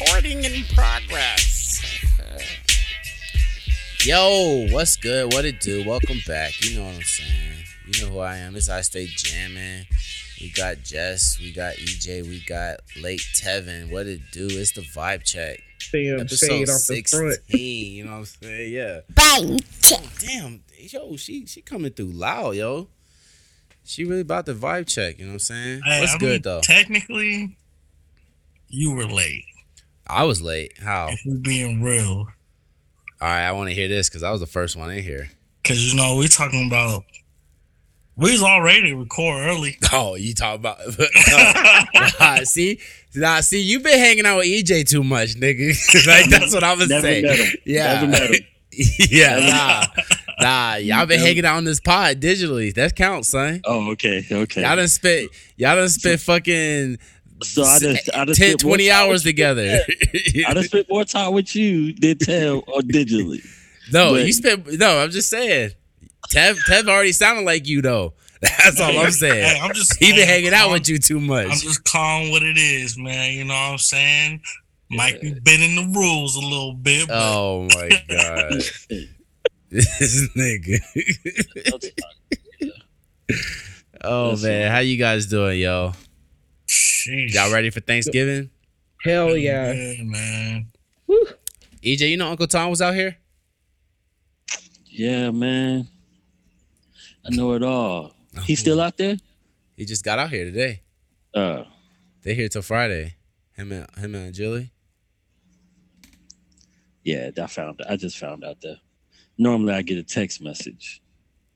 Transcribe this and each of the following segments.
Recording in progress. Recording in progress. Yo, what's good? What it do? Welcome back. You know what I'm saying. You know who I am. It's I Stay Jamming. We got Jess. We got EJ. We got Late Tevin. What it do? It's the vibe check. Damn Episode shade off the 16. You know what I'm saying? Yeah. Bang! Oh, damn. Yo, she she coming through loud, yo. She really about the vibe check. You know what I'm saying? Hey, What's I good mean, though? Technically, you were late. I was late. How? If we're being real, All right, I want to hear this because I was the first one in here. because you know we talking about we was already record early. Oh, you talk about nah, see, nah, see, you been hanging out with EJ too much, nigga. like that's what I was Never saying. met him. Yeah, Never met him. yeah, nah, nah. Y'all been hanging out on this pod digitally. That counts, son. Oh, okay, okay. Y'all done spent, y'all done spent fucking so I just, I 10, just spent more 20 hours together. I just spent more time with you than Tel or digitally. no, but- you spent. No, I'm just saying. Tev, Tev already sounded like you though. That's all I'm Hey, saying. I'm just He been hey, hanging out with you too much. I'm just calling what it is, man. You know what I'm saying? Might be bending the rules a little bit, but Oh my god. this nigga. oh man, how you guys doing, yo? Sheesh. Y'all ready for Thanksgiving? Hell yeah. Yeah, man. EJ, you know Uncle Tom was out here? yeah, man. I know it all. He's still out there? He just got out here today. Uh, They here till Friday. Him and him and Julie. yeah, I found. I just found out that. Normally, I get a text message,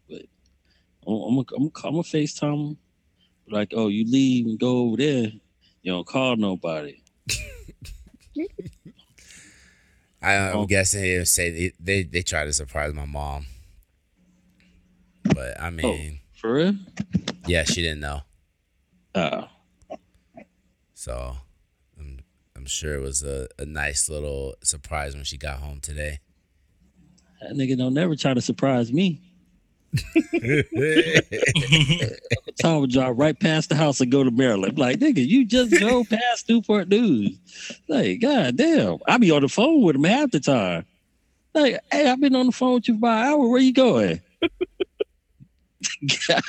but I'm I'm a, I'm a, I'm a FaceTime. Like, oh, you leave and go over there. You don't call nobody. I, I'm Oh. guessing he'll say they, they they try to surprise my mom. But I mean, For real? yeah, she didn't know. Uh, So I'm I'm sure it was a, a nice little surprise when she got home today. that nigga don't never try to surprise me. Tom would drive right past the house and go to Maryland. Like, nigga, you just drove past Newport News. Like, god damn. I be on the phone with him half the time. Like, hey, I've been on the phone with you for an hour. Where you going?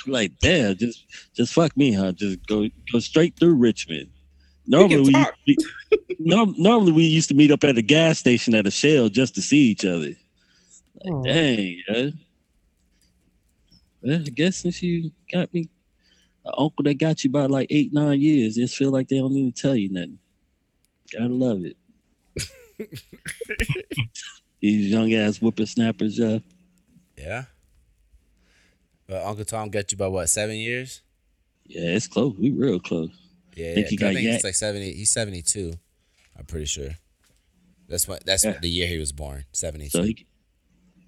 Like, damn, just just fuck me, huh? Just go go straight through Richmond. Normally we, we norm, normally we used to meet up at a gas station at a Shell just to see each other. Like, dang, yeah. I guess since you got me an uncle that got you by like eight, nine years, just feel like they don't need to tell you nothing. Gotta love it. These young ass whippersnappers, yeah. Yeah. But Uncle Tom got you by what, seven years? Yeah, it's close. We real close. Yeah, Think yeah. he 'cause I think yak- he's like seventy. He's seventy two. I'm pretty sure. That's what. That's Yeah. the year he was born. Seventy So he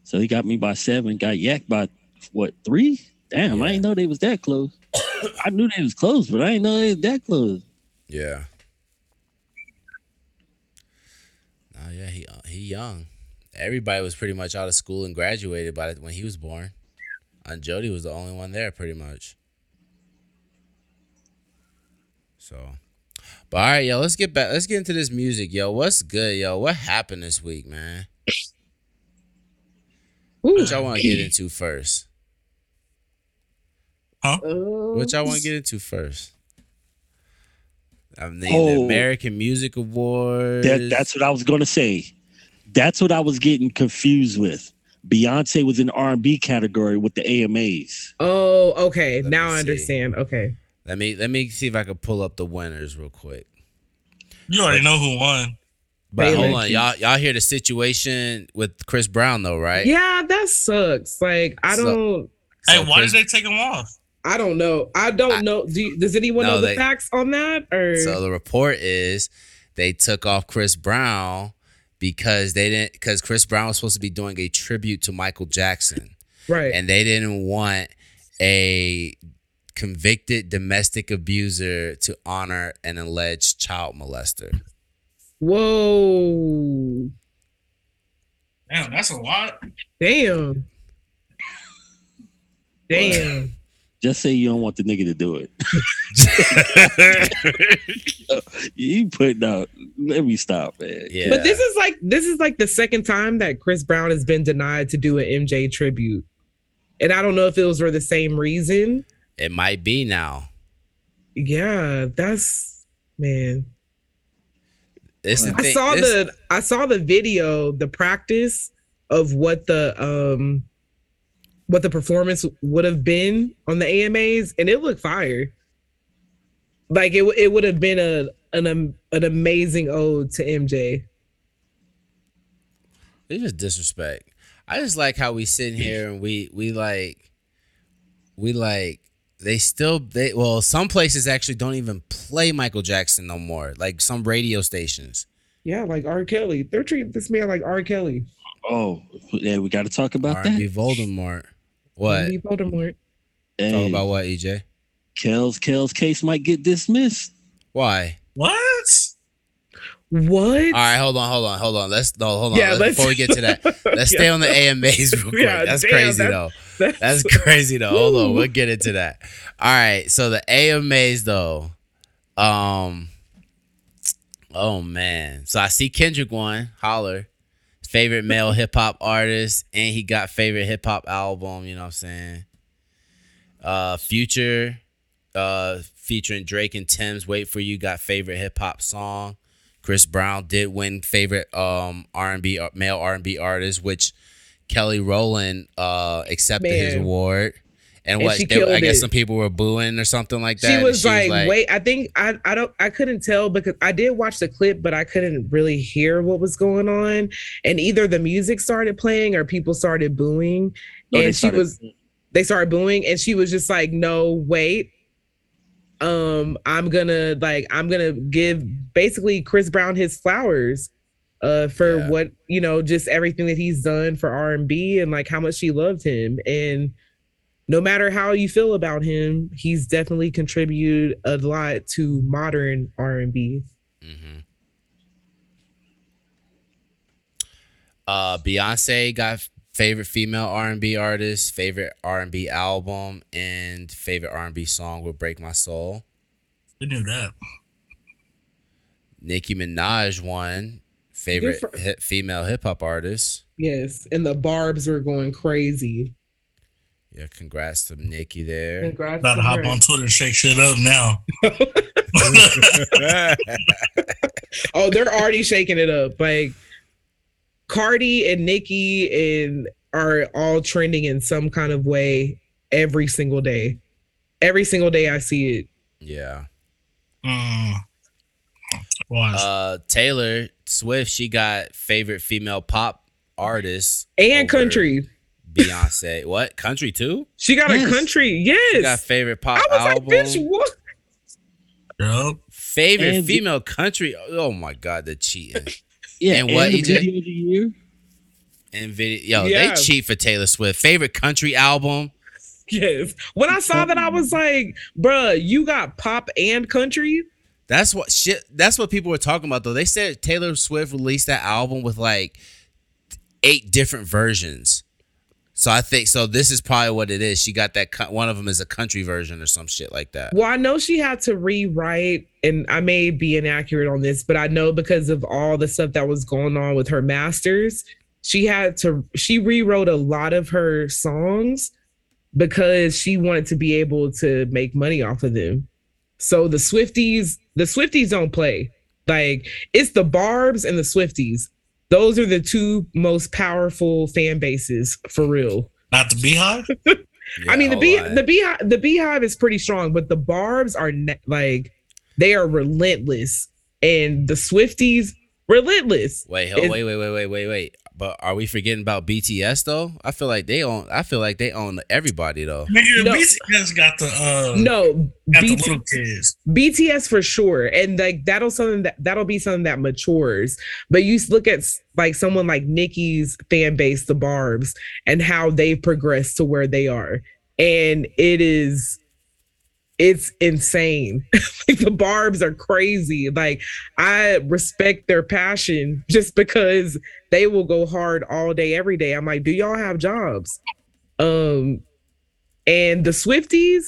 so he got me by seven, got yak by what, three? Damn, I Yeah. didn't know they was that close. I knew they was close, but I didn't know they was that close. Yeah. Oh yeah, he uh, he young. Everybody was pretty much out of school and graduated by the, when he was born. And Jody was the only one there, pretty much. So, but all right, yo, let's get back. Let's get into this music, yo. What's good, yo? What happened this week, man? Ooh. What y'all want to get into first? Uh, What y'all want to get into first? I mean, the Oh. American Music Awards. That, that's what I was gonna say. That's what I was getting confused with. Beyonce was in R and B category with the AMAs. Oh, okay. Let now me I see. understand. Okay. Let me let me see if I can pull up the winners real quick. You already know who won. But Baylor. hold on, y'all y'all hear the situation with Chris Brown though, right? Yeah, that sucks. Like I So- don't So hey, why Chris- did they take him off? I don't know. I don't I- know. Do you, does anyone No, know the they- facts on that? Or So the report is they took off Chris Brown because they didn't because Chris Brown was supposed to be doing a tribute to Michael Jackson. right. and they didn't want a convicted domestic abuser to honor an alleged child molester. Whoa. Damn, that's a lot. Damn. Damn. Just say you don't want the nigga to do it. You putting out. Let me stop, man. Yeah. But this is like this is like the second time that Chris Brown has been denied to do an MJ tribute. And I don't know if it was for the same reason. it might be now. Yeah, that's man. It's the I thing. saw this- the I saw the video, the practice of what the um what the performance would have been on the AMAs, and it looked fire. Like it, it would have been a an am- an amazing ode to MJ. It's just disrespect. I just like how we sitting here and we we like we like they still they well some places actually don't even play Michael Jackson no more. Like some radio stations. Yeah, like R. Kelly. They're treating this man like R. Kelly. Oh, yeah, we got to talk about R&B that. Voldemort. What? He Voldemort. Talk about what, EJ? Kel's Kel's case might get dismissed. Why? What? What? All right, hold on, hold on, hold on. Let's no, hold on. Yeah, Let's- let's- before we get to that, let's stay on the AMAs real quick. Yeah, that's damn, crazy that- though. That's, That's crazy though. Hold on, Woo. we'll get into that. All right, so the AMAs though, um, oh man, so I see Kendrick won, holler, favorite male hip hop artist, and he got favorite hip hop album. You know what I'm saying? Uh, Future, uh, featuring Drake and Tems "Wait for You" got favorite hip hop song. Chris Brown did win favorite um R&B uh, male R&B artist, which Kelly Rowland uh accepted his award. And, And what she they- killed I guess it. some people were booing or something like that. she and was, like, wait i think i i don't i couldn't tell because i did watch the clip but i couldn't really hear what was going on and either the music started playing or people started booing Oh, they and she was they started booing and she was just like no wait um i'm gonna like i'm gonna give basically chris brown his flowers uh for Yeah. what you know just everything that he's done for r&b and like how much she loved him and no matter how you feel about him he's definitely contributed a lot to modern r&b hmm Uh, Beyonce got favorite female R and B artist, favorite R and B album, and favorite R and B song will break my soul. We knew that. Nicki Minaj won favorite for- hip, female hip hop artist. yes and the barbs were going crazy Yeah, congrats to Nicki there. Congrats About to to hop her. on Twitter and shake shit up now. oh they're already shaking it up like cardi and Nicki and are all trending in some kind of way every single day every single day i see it yeah. Mm. Uh, Taylor Swift, she got favorite female pop artist and over country Beyonce. what country too? she got Yes. a country yes She got favorite pop i was album. like bitch what Yup. Favorite And- female country. Oh my god, the cheating Yeah, And what, the EJ? video of the year? and video. Yo, Yeah. they cheat for Taylor Swift. Favorite country album. yes when i saw that i was like bruh you got pop and country That's what shit. That's what people were talking about though. They said Taylor Swift released that album with like eight different versions. So I think so. This is probably what it is. She got that. One of them is a country version or some shit like that. Well, I know she had to rewrite, and I may be inaccurate on this, but I know because of all the stuff that was going on with her masters, she had to she rewrote a lot of her songs because she wanted to be able to make money off of them. So the Swifties, the Swifties don't play. Like it's the Barbs and the Swifties. Those are the two most powerful fan bases for real. Not the Beehive. I mean, the bee, on. the beehive, the beehive is pretty strong, but the barbs are ne- like they are relentless, and the Swifties relentless. Wait, hold, is- wait, wait, wait, wait, wait, wait. But are we forgetting about BTS though? I feel like they own. I feel like they own everybody though. Nigga, No. BTS got the uh No, got the little kids. BTS for sure, and like that'll something that that'll be something that matures. But you look at like someone like Nicki's fan base, the Barbs, and how they've progressed to where they are, and it is. It's insane. like the Barbs are crazy. Like I respect their passion just because they will go hard all day, every day. I'm like, do y'all have jobs? Um, and the Swifties,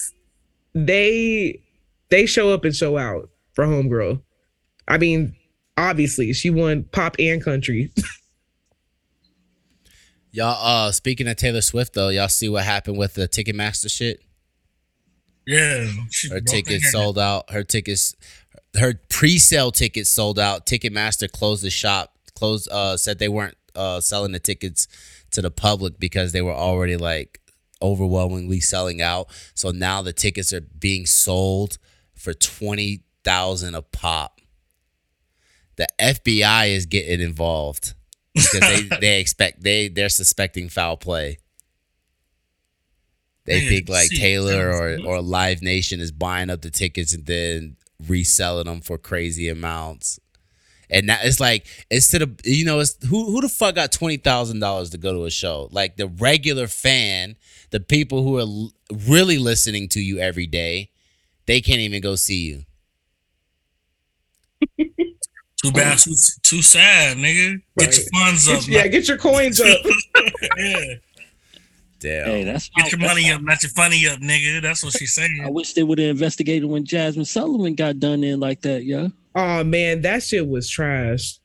they they show up and show out for homegirl. I mean, obviously, she won pop and country. Y'all, uh, speaking of Taylor Swift though, y'all see what happened with the Ticketmaster shit? Yeah, Her tickets sold out. Her tickets, her pre-sale tickets sold out. Ticketmaster closed the shop. Closed. Uh, said they weren't uh selling the tickets to the public because they were already like overwhelmingly selling out. So now the tickets are being sold for twenty thousand a pop. The FBI is getting involved because they they expect they they're suspecting foul play. They Man, think like shit, Taylor or sounds or Live Nation is buying up the tickets and then reselling them for crazy amounts. And that it's like instead of you know it's who who the fuck got twenty thousand dollars to go to a show like the regular fan, the people who are l- really listening to you every day, they can't even go see you. Too bad, too, too sad, nigga. Get your funds up. Yeah, man. get your coins up. yeah. Damn. Hey, that's Get your that's money up, not your funny up, nigga. That's what she's saying. I wish they would have investigated when Jazmine Sullivan got done in like that, yo. oh man, that shit was trash.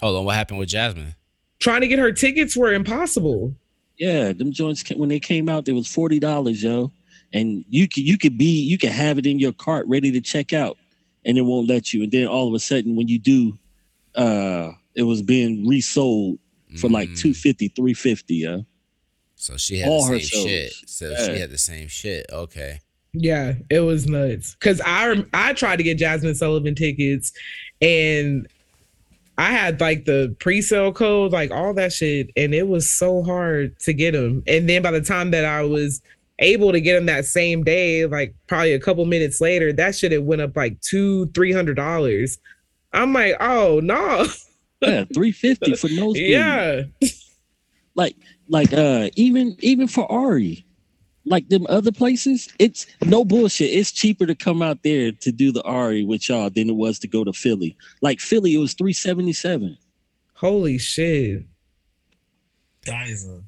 Hold on, what happened with Jazmine? Trying to get her tickets were impossible. Yeah, them joints when they came out, they was forty dollars, yo. And you could you could be you could have it in your cart ready to check out, and it won't let you. And then all of a sudden, when you do, uh, it was being resold for like Mm. 250 350 yeah. So she had all the her same shit. So Yeah. she had the same shit. Okay. Yeah, it was nuts. Cause I I tried to get Jazmine Sullivan tickets, and I had like the pre-sale code, like all that shit, and it was so hard to get them. And then by the time that I was able to get them that same day, like probably a couple minutes later, that shit it went up like two, three hundred dollars. I'm like, oh no, yeah 350 for nosebleed yeah, like like uh even even for Ari, like them other places, it's no bullshit. It's cheaper to come out there to do the Ari with y'all than it was to go to Philly. Like Philly, it was 377. holy shit. Guys, uh,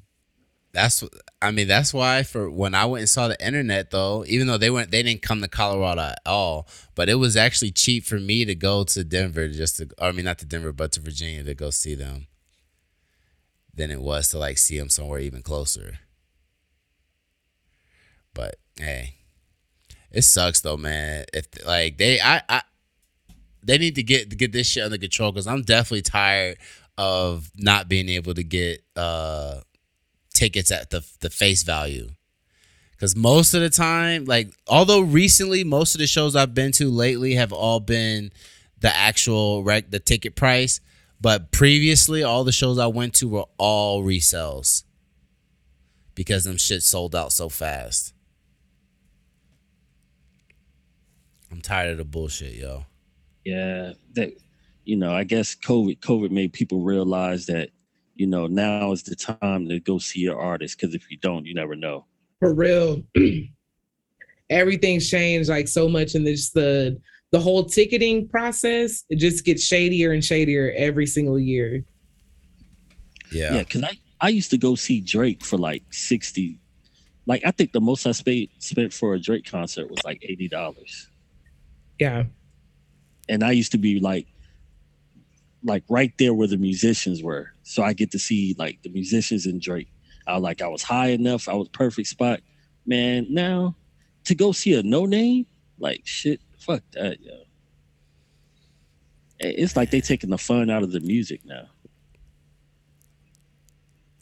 That's I mean that's why for when I went and saw the internet though, even though they went they didn't come to Colorado at all, but it was actually cheap for me to go to Denver just to I mean not to Denver but to Virginia to go see them than it was to like see them somewhere even closer. But hey, it sucks though, man. If like they I I they need to get get this shit under control because I'm definitely tired of not being able to get uh tickets at the the face value. Cause most of the time, like although recently most of the shows I've been to lately have all been the actual rec the ticket price, but previously all the shows I went to were all resells. Because them shit sold out so fast. I'm tired of the bullshit, yo. Yeah, that you know, I guess COVID COVID made people realize that you know now is the time to go see your artist because if you don't, you never know. For real. Everything's changed like so much in this the the whole ticketing process. It just gets shadier and shadier every single year. Yeah. Yeah, because I I used to go see Drake for like sixty. Like I think the most I spent spent for a Drake concert was like eighty dollars. Yeah. and I used to be like like right there where the musicians were. So I get to see like the musicians and Drake. I was like I was high enough, I was perfect spot. Man, now to go see a no name, like shit, fuck that, yo. It's like they taking the fun out of the music now.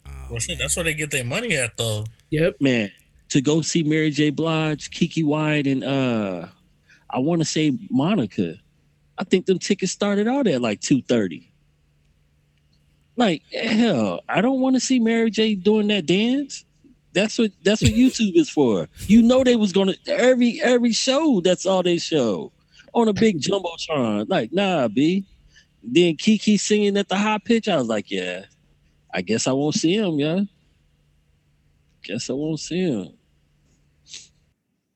Oh, well, shit, that's where they get their money at, though. Yep. Man, to go see Mary J. Blige, Keke Wyatt, and uh I want to say Monica. I think them tickets started out at like 230. Like hell, I don't want to see Mary J doing that dance. That's what that's what YouTube is for. You know they was gonna every every show, that's all they show. On a big jumbotron. Like, nah, B. Then Keke singing at the high pitch. I was like, yeah, I guess I won't see him, yeah. Guess I won't see him.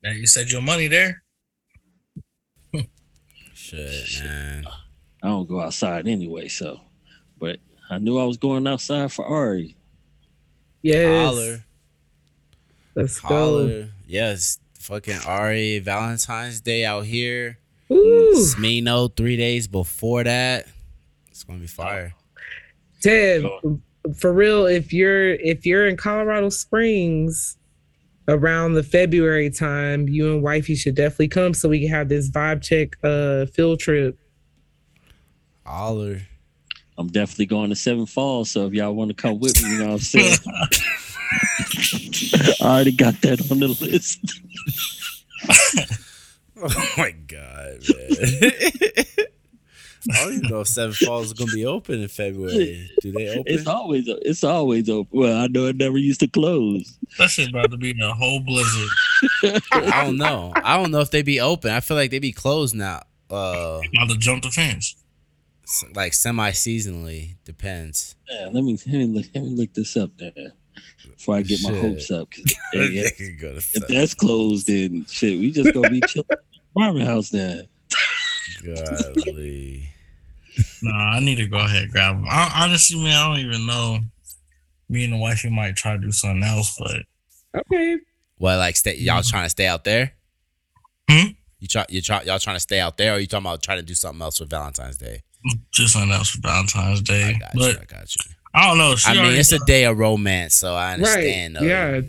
Now you said your money there. Shit, man. I don't go outside anyway, so but I knew I was going outside for Ari. Yes. Holler. Let's go. Yes. Fucking Ari, Valentine's Day out here. Ooh, Smino three days before that. It's gonna be fire. Ted, for real, if you're if you're in Colorado Springs around the February time, you and wifey should definitely come so we can have this vibe check uh field trip. Holler. I'm definitely going to Seven Falls. So if y'all want to come with me, you know what I'm saying? I already got that on the list. Oh my god, man. I don't even know if Seven Falls is gonna be open in February. Do they open? It's always it's always open. Well, I know it never used to close. That shit about to be a whole blizzard. I don't know. I don't know if they be open. I feel like they be closed now. Uh, About to jump the fence. like semi seasonally depends. Yeah, let me let me look let me look this up there before I get my Shit. hopes up. 'cause, hey, if, could go to if that's closed, then shit, we just gonna be chilling at the apartment house now. Golly. Nah, I need to go ahead and grab them. I, honestly, man, I don't even know. Me and the wife, we might try to do something else, but Okay. What like stay? Y'all trying to stay out there? Hmm? You try? You try? Y'all trying to stay out there, or you talking about trying to do something else for Valentine's Day? just something else for Valentine's I Day. got you. But I got you. I don't know. She I mean, already it's a day of romance, so I Right. understand. though. Yeah. You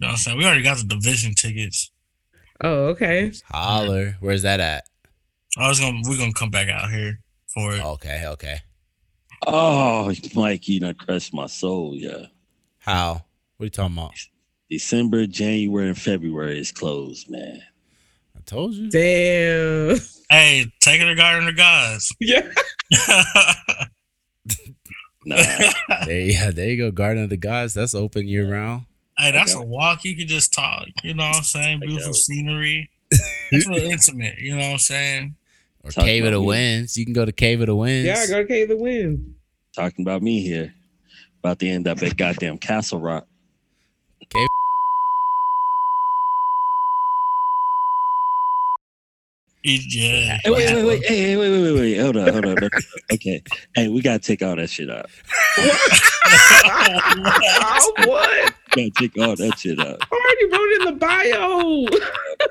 know what I'm saying? We already got the division tickets. Oh, okay. Holler. Where's that at? I was gonna we're gonna come back out here for it. Okay. Okay. Oh, Mike, you done crushed my soul. Yeah, How? What are you talking about? December, January, and February is closed, man. I told you. Damn. Hey, take it to Garden of Gods. Yeah. Nah, There, yeah, there you go. Garden of the Gods. That's open year round. Hey, that's a walk. You can just talk. You know what I'm saying? Beautiful scenery. It's real intimate. You know what I'm saying? Or Talk Cave of the me. Winds. You can go to Cave of the Winds. Yeah, I go to Cave of the Wind. talking about me here. About to end up at goddamn Castle Rock. Yeah. Hey, wait, wait, wait, hey, hey, wait, wait, wait, wait. Hold on, hold on. Okay. Hey, we gotta take all that shit out. oh, what? Gotta take all that shit out. I already wrote in the bio.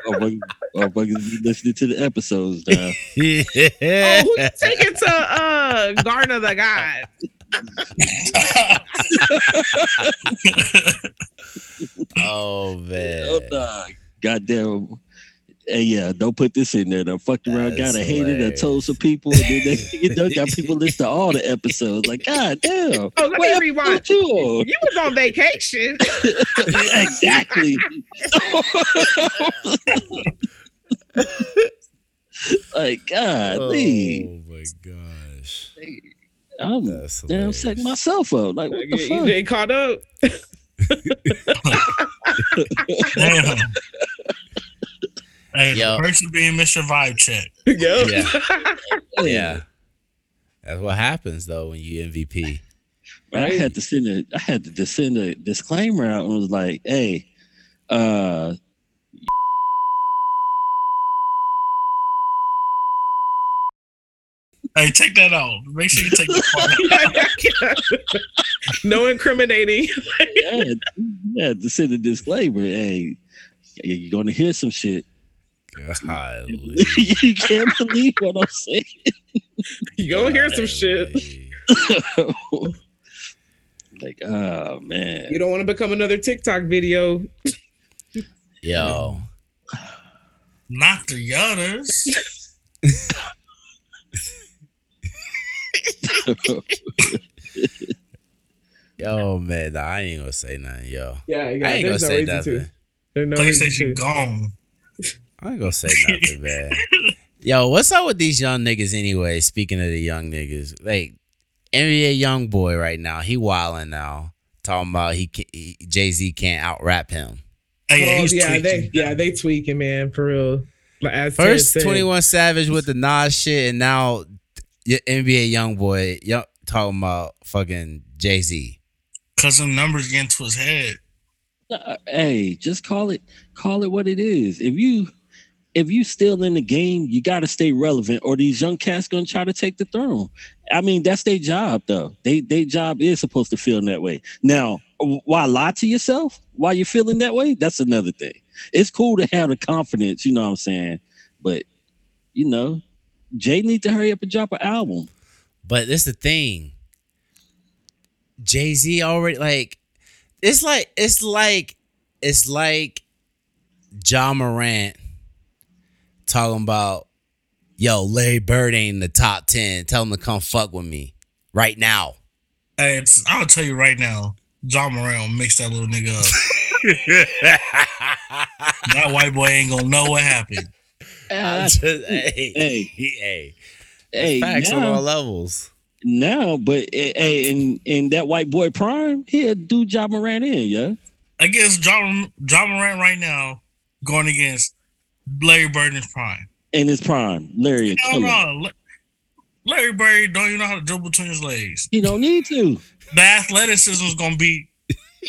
Oh, fucking- oh, fucking be listening to the episodes now. Oh, who's taking to uh Garden of the God? oh man. Oh, nah. Goddamn. Hey, yeah, don't put this in there. Done fucked around, got That's a hater, that told some people, and then they, you know, got people listen to all the episodes. Like, god damn. Oh, let What me rewind. you on? You was on vacation. exactly. like, God, Oh Lee, my gosh. I'm That's damn hilarious. setting myself up. Like, what the you fuck? ain't caught up. Damn. Hey, Yo. the person being Mr. Vibe Check. Yep. Yeah. Yeah. That's what happens though when you MVP. But I had to send a, I had to send a disclaimer out and was like, hey, uh, Hey, take that out. Make sure you take that part out. no incriminating. yeah, had, I had to send a disclaimer. Hey, you're gonna hear some shit. Golly. you can't believe what I'm saying. You gonna hear some shit. Like, oh man. You don't want to become another TikTok video. Yo. Not the others. Yo, man. Nah, I ain't gonna say nothing, yo. Yeah, I ain't gonna say nothing. There's no reason PlayStation to. gone. I ain't gonna say nothing, man. Yo, what's up with these young niggas anyway? Speaking of the young niggas, like NBA YoungBoy right now, he wilding now, talking about he, he Jay Z can't out rap him. Hey, yeah, Oh, yeah, they tweaking. yeah they tweaking, man, for real. Like, as First. Twenty One Savage with the Nas shit, and now your NBA YoungBoy young, talking about fucking Jay Z. Cause them numbers get into his head. Uh, hey, just call it call it what it is. If you if you still in the game, you got to stay relevant, or these young cats gonna try to take the throne. I mean, that's their job, though. They their job is supposed to feel that way. Now, why lie to yourself while you're feeling that way? That's another thing. It's cool to have the confidence, you know what I'm saying, but you know, Jay need to hurry up and drop an album. But this the thing. Jay Z already like it's like it's like it's like Ja Morant talking about yo Larry Bird ain't in the top ten. Tell him to come fuck with me right now. Hey, it's, I'll tell you right now, Ja Morant will mix that little nigga up. that white boy ain't gonna know what happened. Uh, just- hey, hey. hey, hey, facts on all levels. now, but eh, hey, in in that white boy prime, he'll do Ja Morant in, yeah. Against John Ja Morant right now, going against Larry Bird in his prime. In his prime, Larry. will Hell no. Larry Bird don't even know how to dribble between his legs. He don't need to. The athleticism is gonna beat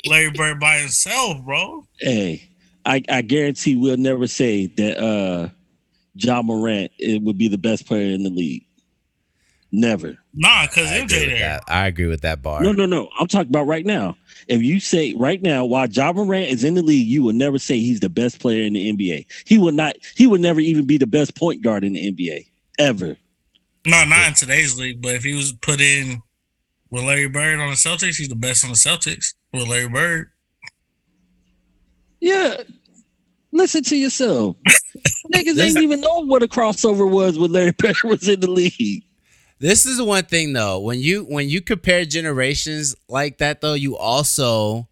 Larry Bird by himself, bro. Hey, I, I guarantee we'll never say that uh Ja Morant it would be the best player in the league. Never. Nah, cause I MJ there. that. I agree with that bar. No, no, no. I'm talking about right now. If you say right now, while Ja Morant is in the league, you will never say he's the best player in the NBA. He will not. He would never even be the best point guard in the NBA ever. No, not in today's league, but if he was put in with Larry Bird on the Celtics, he's the best on the Celtics with Larry Bird. Yeah. Listen to yourself. Niggas ain't even know what a crossover was when Larry Bird was in the league. This is one thing though. When you when you compare generations like that though, you also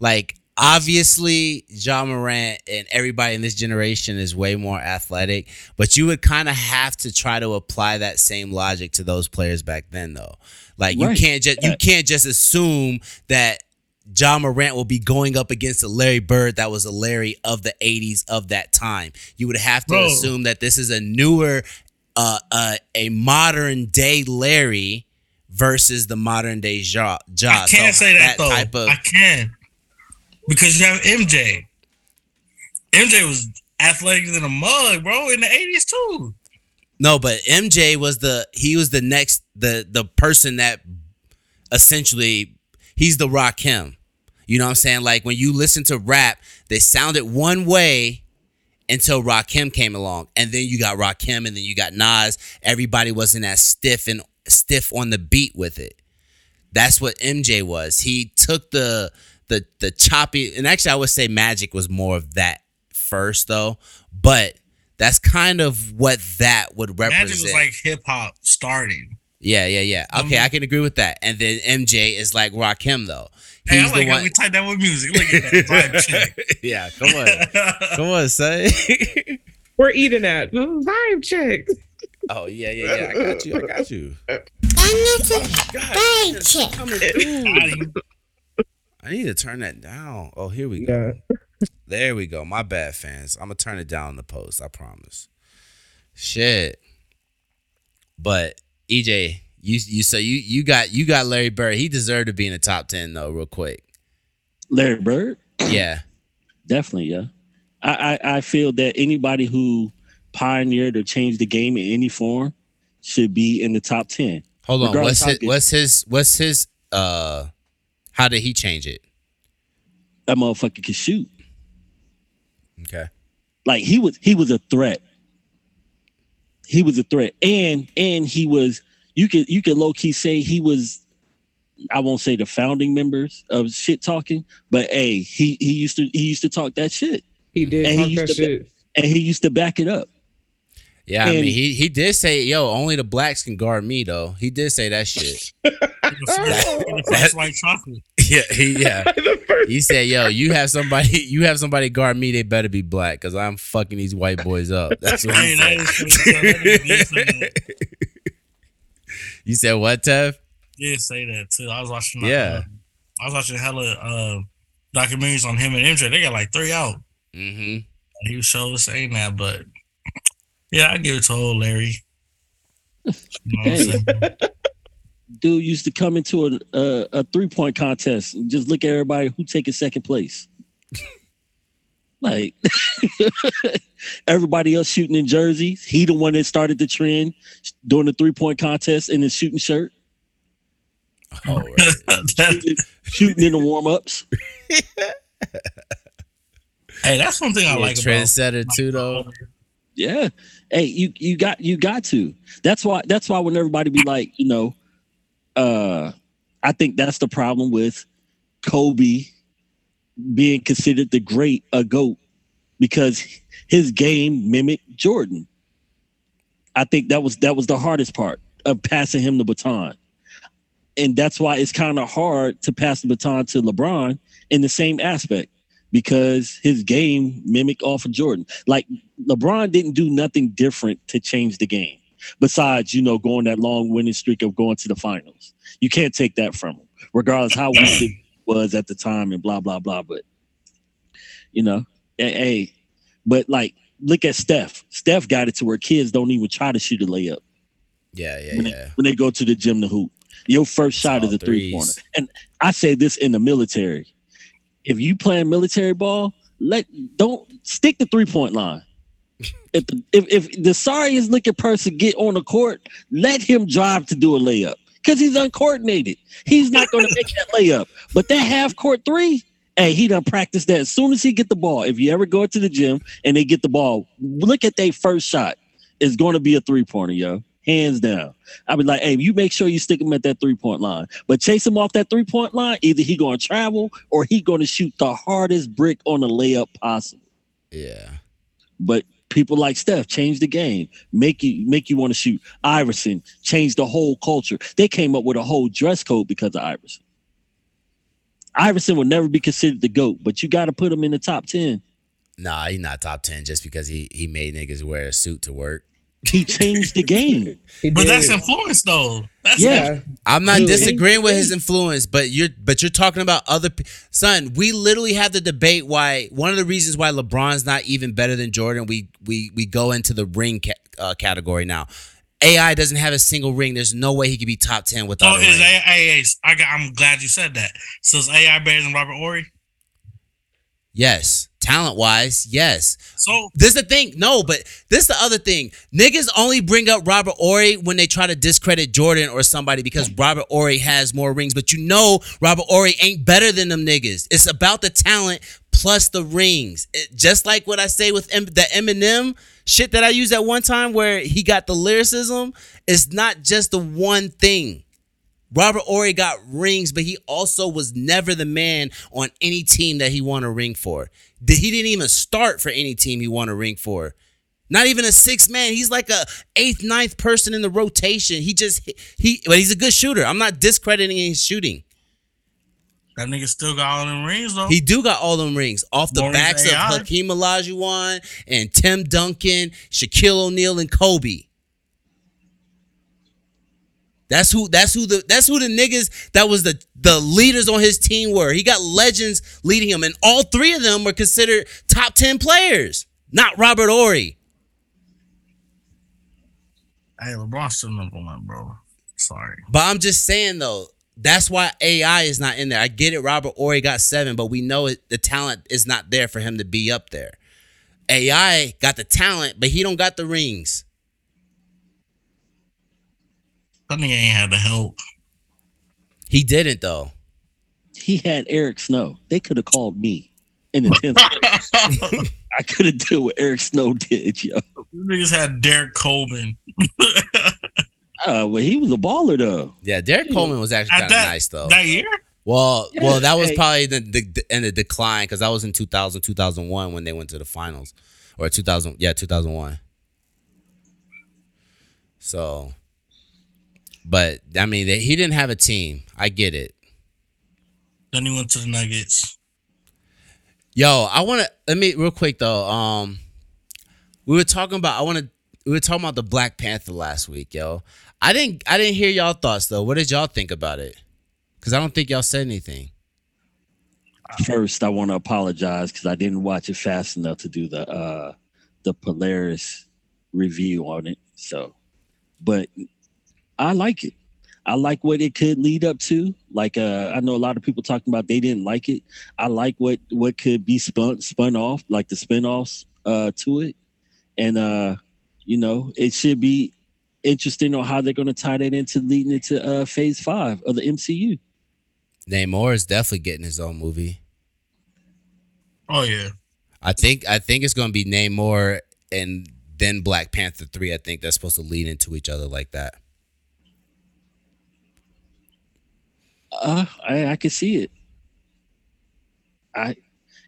like obviously Ja Morant and everybody in this generation is way more athletic, but you would kind of have to try to apply that same logic to those players back then though. Like you can't just you can't just assume that Ja Morant will be going up against a Larry Bird that was a Larry of the 80s of that time. You would have to Bro. assume that this is a newer uh, uh, a modern day Larry versus the modern day Ja. ja. I can't So say that, though. type of I can because you have MJ. MJ was athletic than a mug, bro, in the eighties too. no, but MJ was the he was the next the the person that essentially he's the Rakim. You know what I'm saying? Like when you listen to rap, they sounded one way until Rakim came along, and then you got Rakim, and then you got Nas. Everybody wasn't as stiff and stiff on the beat with it. That's what MJ was. He took the the the choppy, and actually, I would say Magic was more of that first, though. But that's kind of what that would represent. Magic was like hip hop starting. Yeah, yeah, yeah. Okay, Mhm. I can agree with that. And then MJ is like Rakim, though. Hey, He's I like the how we tied that with music. Look at that vibe yeah, come on, come on, say. We're eating at vibe check. oh yeah, yeah, yeah. I got you. I got you. I need to turn that down. Oh, here we go. Yeah. There we go. My bad, fans. I'm gonna turn it down in the post. I promise. Shit. But EJ, you you so you you got you got Larry Bird. He deserved to be in the top ten though, real quick. Larry Bird, Yeah. definitely, yeah. I, I I feel that anybody who pioneered or changed the game in any form should be in the top ten. Hold on. Regardless What's his good- what's his what's his uh how did he change it? That motherfucker can shoot. Okay. Like he was he was a threat. He was a threat. And and he was you could you could low key say he was I won't say the founding members of shit talking, but hey, he he used to he used to talk that shit He did And he used to shit. and he used to back it up. Yeah, I mean he he did say, yo, only the blacks can guard me though. He did say that shit. That's white chocolate. yeah, he, yeah. He said, "Yo, you have somebody, you have somebody guard me. They better be black, cause I'm fucking these white boys up." That's what Hey, he said. is funny. That is funny. You said what, Tev? did say that too. I was watching. Yeah. uh, I was watching hella uh, documentaries on him and MJ. They got like three out. Mm-hmm. He was sure saying that, but yeah, I give it to old Larry. You know what I'm Hey. saying? Dude used to come into a a, a three point contest and just look at everybody who taking second place. like everybody else shooting in jerseys. He the one that started the trend during the three point contest in his shooting shirt, Oh, right. That- shooting in the warm ups. hey, that's one thing I Yeah, like about trendsetter too, though. Yeah. Hey, you you got you got to. That's why that's why when everybody be like, you know, uh I think that's the problem with Kobe being considered the great a GOAT because his game mimicked Jordan. I think that was that was the hardest part of passing him the baton. And that's why it's kind of hard to pass the baton to LeBron in the same aspect because his game mimicked off of Jordan. Like LeBron didn't do nothing different to change the game besides, you know, going that long winning streak of going to the finals. You can't take that from him, regardless how weak it was at the time and blah blah blah. But you know, hey, but like look at Steph. Steph got it to where kids don't even try to shoot a layup. Yeah, yeah, when yeah. They, when they go to the gym to hoop. Your first shot is a three-pointer. And I say this in the military. If you playing military ball, let don't stick the three point line. if the if, if the sorriest looking person get on the court, let him drive to do a layup because he's uncoordinated. He's not going to make that layup. But that half court three, hey, he done practiced that. As soon as he get the ball, if you ever go to the gym and they get the ball, look at their first shot. It's going to be a three pointer, yo. Hands down. I'll be like, hey, you make sure you stick him at that three point line. But chase him off that three point line, either he to travel or he to shoot the hardest brick on the layup possible. Yeah. But people like Steph change the game, make you make you want to shoot. Iverson changed the whole culture. They came up with a whole dress code because of Iverson. Iverson will never be considered the GOAT, but you got to put him in the top 10. Nah, he's not top ten just because he he made niggas wear a suit to work. He changed the game. But that's influence though. That's Yeah. yeah. I'm not Dude, disagreeing with his influence, but you're but you're talking about other pe- son. We literally have the debate why one of the reasons why LeBron's not even better than Jordan. We we we go into the ring ca- uh, category now. AI doesn't have a single ring. There's no way he could be top ten So without a is. AI? I got. I'm glad you said that. So is AI better than Robert Horry? Yes, talent wise, yes. So This is the thing. No, but this is the other thing. Niggas only bring up Robert Horry when they try to discredit Jordan or somebody because Robert Horry has more rings. But you know Robert Horry ain't better than them niggas. It's about the talent plus the rings. It- just like what I say with M- the Eminem shit that I used at one time where he got the lyricism. It's not just the one thing. Robert Horry got rings, but he also was never the man on any team that he won a ring for. He didn't even start for any team he won a ring for. Not even a six man. He's like a eighth, ninth person in the rotation. He just he, but he's a good shooter. I'm not discrediting his shooting. that nigga still got all them rings though. He do got all them rings off the More backs of. Hakeem Olajuwon and Tim Duncan, Shaquille O'Neal, and Kobe. That's who. That's who the. That's who the niggas that was the the leaders on his team were. He got legends leading him, and all three of them were considered top ten players. Not Robert Horry. hey, LeBron's still number one, bro. Sorry. But I'm just saying though, that's why AI is not in there. I get it. Robert Ory got seven, but we know it, the talent is not there for him to be up there. AI got the talent, but he don't got the rings. That nigga ain't had the help. He didn't though. He had Eric Snow. They could have called me in the 10th. grade. I could have did what Eric Snow did, yo. Niggas had Derrick Coleman. Uh, well, he was a baller though. Yeah, Derrick Coleman was actually kind of nice though. that year? well, Yeah, well, that was hey. probably the, the, the in the decline because that was in 2000, 2001 when they went to the finals, or 2000, yeah, 2001. So, but I mean, they, he didn't have a team. I get it. Then he went to the Nuggets. Yo, I want to let me real quick though. Um, we were talking about. I want to. We were talking about the Black Panther last week, yo. I didn't. I didn't hear y'all thoughts though. What did y'all think about it? Because I don't think y'all said anything. First, I want to apologize because I didn't watch it fast enough to do the uh the Polaris review on it. So, but I like it. I like what it could lead up to. Like uh I know a lot of people talking about they didn't like it. I like what what could be spun spun off, like the spin-offs uh to it. And uh you know, it should be interesting on how they're going to tie that into leading into uh phase 5 of the MCU. Namor is definitely getting his own movie. Oh yeah. I think. I think it's gonna be Namor and then Black Panther three. I think that's supposed to lead into each other like that. Uh, I I can see it. I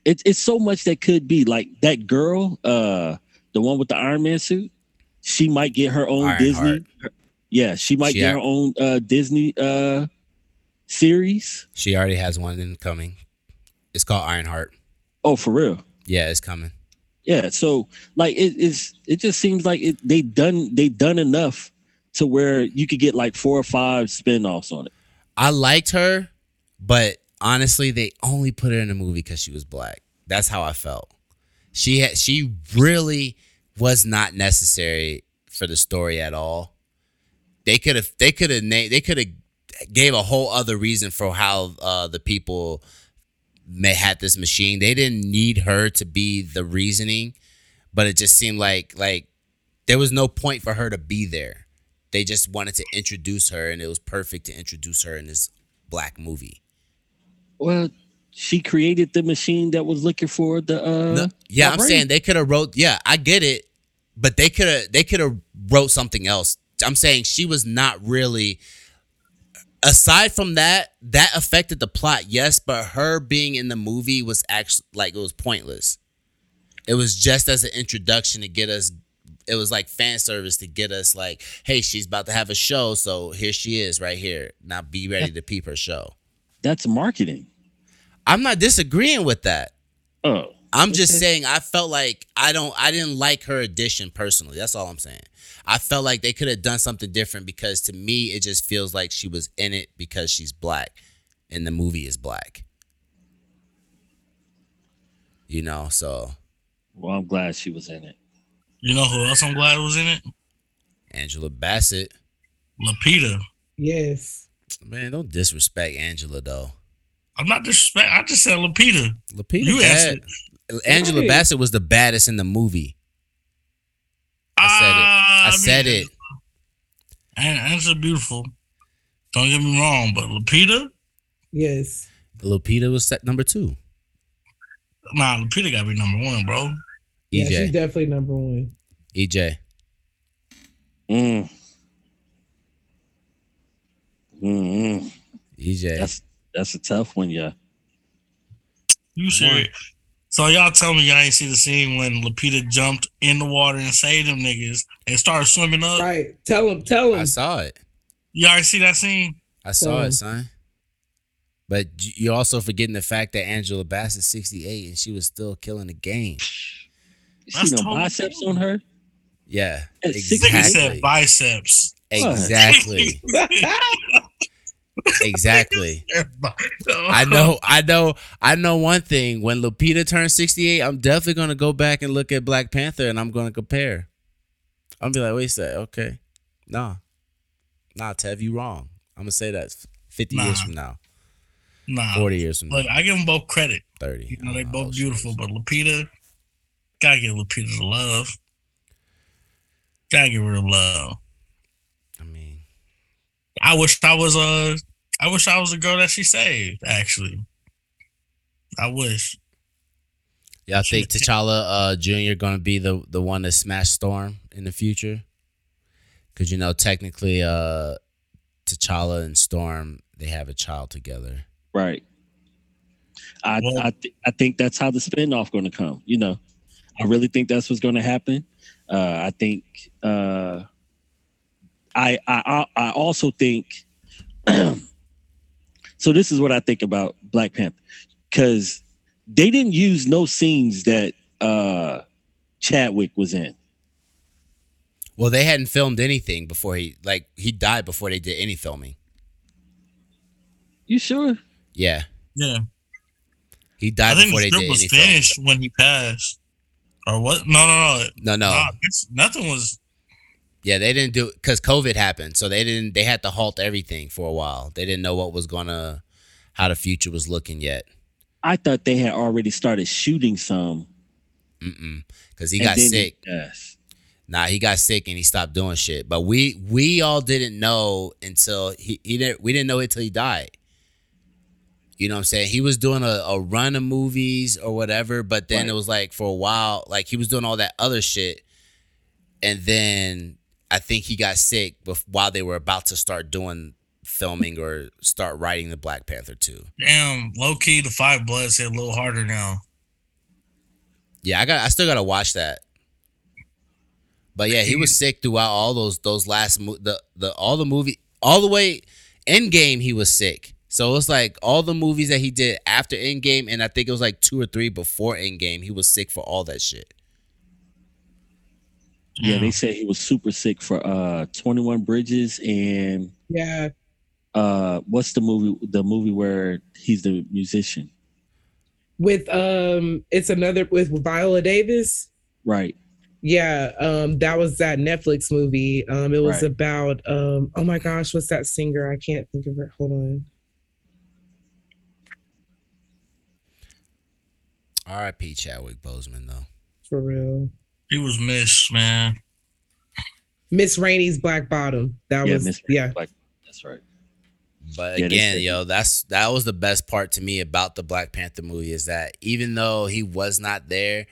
it's it's so much that could be like that girl, uh, the one with the Iron Man suit. She might get her own Ironheart. Disney. Yeah, she might She get ha- her own uh Disney uh series. She already has one in coming. It's called Ironheart. Oh, for real. Yeah, it's coming. Yeah, so like it is it just seems like it they done they done enough to where you could get like four or five spin-offs on it. I liked her, but honestly, they only put her in the movie because she was black. That's how I felt. She had she really was not necessary for the story at all. They could have they could have named they could have gave a whole other reason for how uh, the people may had this machine. They didn't need her to be the reasoning, but it just seemed like like there was no point for her to be there. They just wanted to introduce her, and it was perfect to introduce her in this black movie. Well, she created the machine that was looking for the uh No- yeah, I'm vibranium. saying they could have wrote. Yeah, I get it, but they could have they could have wrote something else. I'm saying she was not really. Aside from that, that affected the plot, yes, but her being in the movie was actually like it was pointless. It was just as an introduction to get us. It was like fan service to get us like, hey, she's about to have a show, so here she is right here. Now be ready to peep her show. That's marketing. I'm not disagreeing with that. Oh. I'm just Okay. saying I felt like I don't I didn't like her addition personally. That's all I'm saying. I felt like they could have done something different because to me it just feels like she was in it because she's black and the movie is black. You know, so Well, I'm glad she was in it. You know who else I'm glad was in it? Angela Bassett. Lupita. Yes. Man, don't disrespect Angela though. I'm not disrespect. I just said Lupita. Lupita You bad. Angela Right. Bassett was the baddest in the movie. I said it. Ah, I said mean, it. And Angela beautiful. Don't get me wrong, but Lupita, Yes. Lupita was set number two. nah, Lupita gotta be number one, bro. Yeah, she's EJ. definitely number one. EJ. Mm. Mm-mm. EJ. That's that's a tough one, yeah. You serious? So y'all tell me y'all ain't see the scene when Lupita jumped in the water and saved them niggas and started swimming up. Right. Tell him. Tell him. I saw it. You already see that scene? I saw So- it, son. But you're also forgetting the fact that Angela Bassett's 68 and she was still killing the game. You That's see no totally biceps cool. on her? Yeah, At Nigga 68? said biceps. Exactly. exactly. I know, I know, I know one thing. When Lupita turns 68, I'm definitely gonna go back and look at Black Panther and I'm gonna compare. I'm gonna be like, wait a sec, okay. Nah. Nah, Tev, you wrong. I'm gonna say that 50 years from now, Nah. 40 years from now, Look, I give them both credit. 30. You know, I they don't know. both beautiful, but Lupita, gotta give Lupita the love. Gotta give her the love. I mean, I wish I was a. I wish I was the girl that she saved, actually. I wish. Y'all think T'Challa uh, Jr. gonna be the the one to smash Storm in the future? Because you know, technically, uh, T'Challa and Storm they have a child together. Right. I Well- I, th- I think that's how the spinoff going to come. You know, I really think that's what's going to happen. Uh, I think. Uh, I I I I also think. so this is what I think about Black Panther, because they didn't use no scenes that uh, Chadwick was in. Well, they hadn't filmed anything before he like he died before they did any filming. You sure? Yeah, Yeah. he died I died think before the they did was any filming. finished when he passed. Or what? No, no, no. No, no, Nah, nothing was yeah, they didn't do because COVID happened, so they didn't. They had to halt everything for a while. They didn't know what was gonna, how the future was looking yet. I thought they had already started shooting some. Mm-mm. because he and got sick. Yes. Nah, he got sick and he stopped doing shit. But we we all didn't know until he, he didn't we didn't know it till he died. You know what I'm saying? He was doing a, a run of movies or whatever, but then Right. it was like for a while, like he was doing all that other shit. and then I think he got sick while they were about to start doing filming or start writing the Black Panther two. Damn, low key, the Five Bloods hit a little harder now. Yeah, I got. I still got to watch that. But yeah, he was sick throughout all those those last mo- the the all the movie all the way Endgame. He was sick. So it's like all the movies that he did after Endgame, and I think it was like two or three before Endgame. He was sick for all that shit. Yeah, they said he was super sick for uh 21 Bridges and Yeah. uh what's the movie the movie where he's the musician? With um it's another with Viola Davis. Right. Yeah, um, that was that Netflix movie. Um, it was Right. about um, oh my gosh, what's that singer? I can't think of her. Hold on. R.I.P. Chadwick Boseman though. For real. He was missed, man. Miss Rainey's Black Bottom. That Yeah, was Miss yeah. Like that's right. But Yeah, again, yo, that's that was the best part to me about the Black Panther movie is that even though he was not there,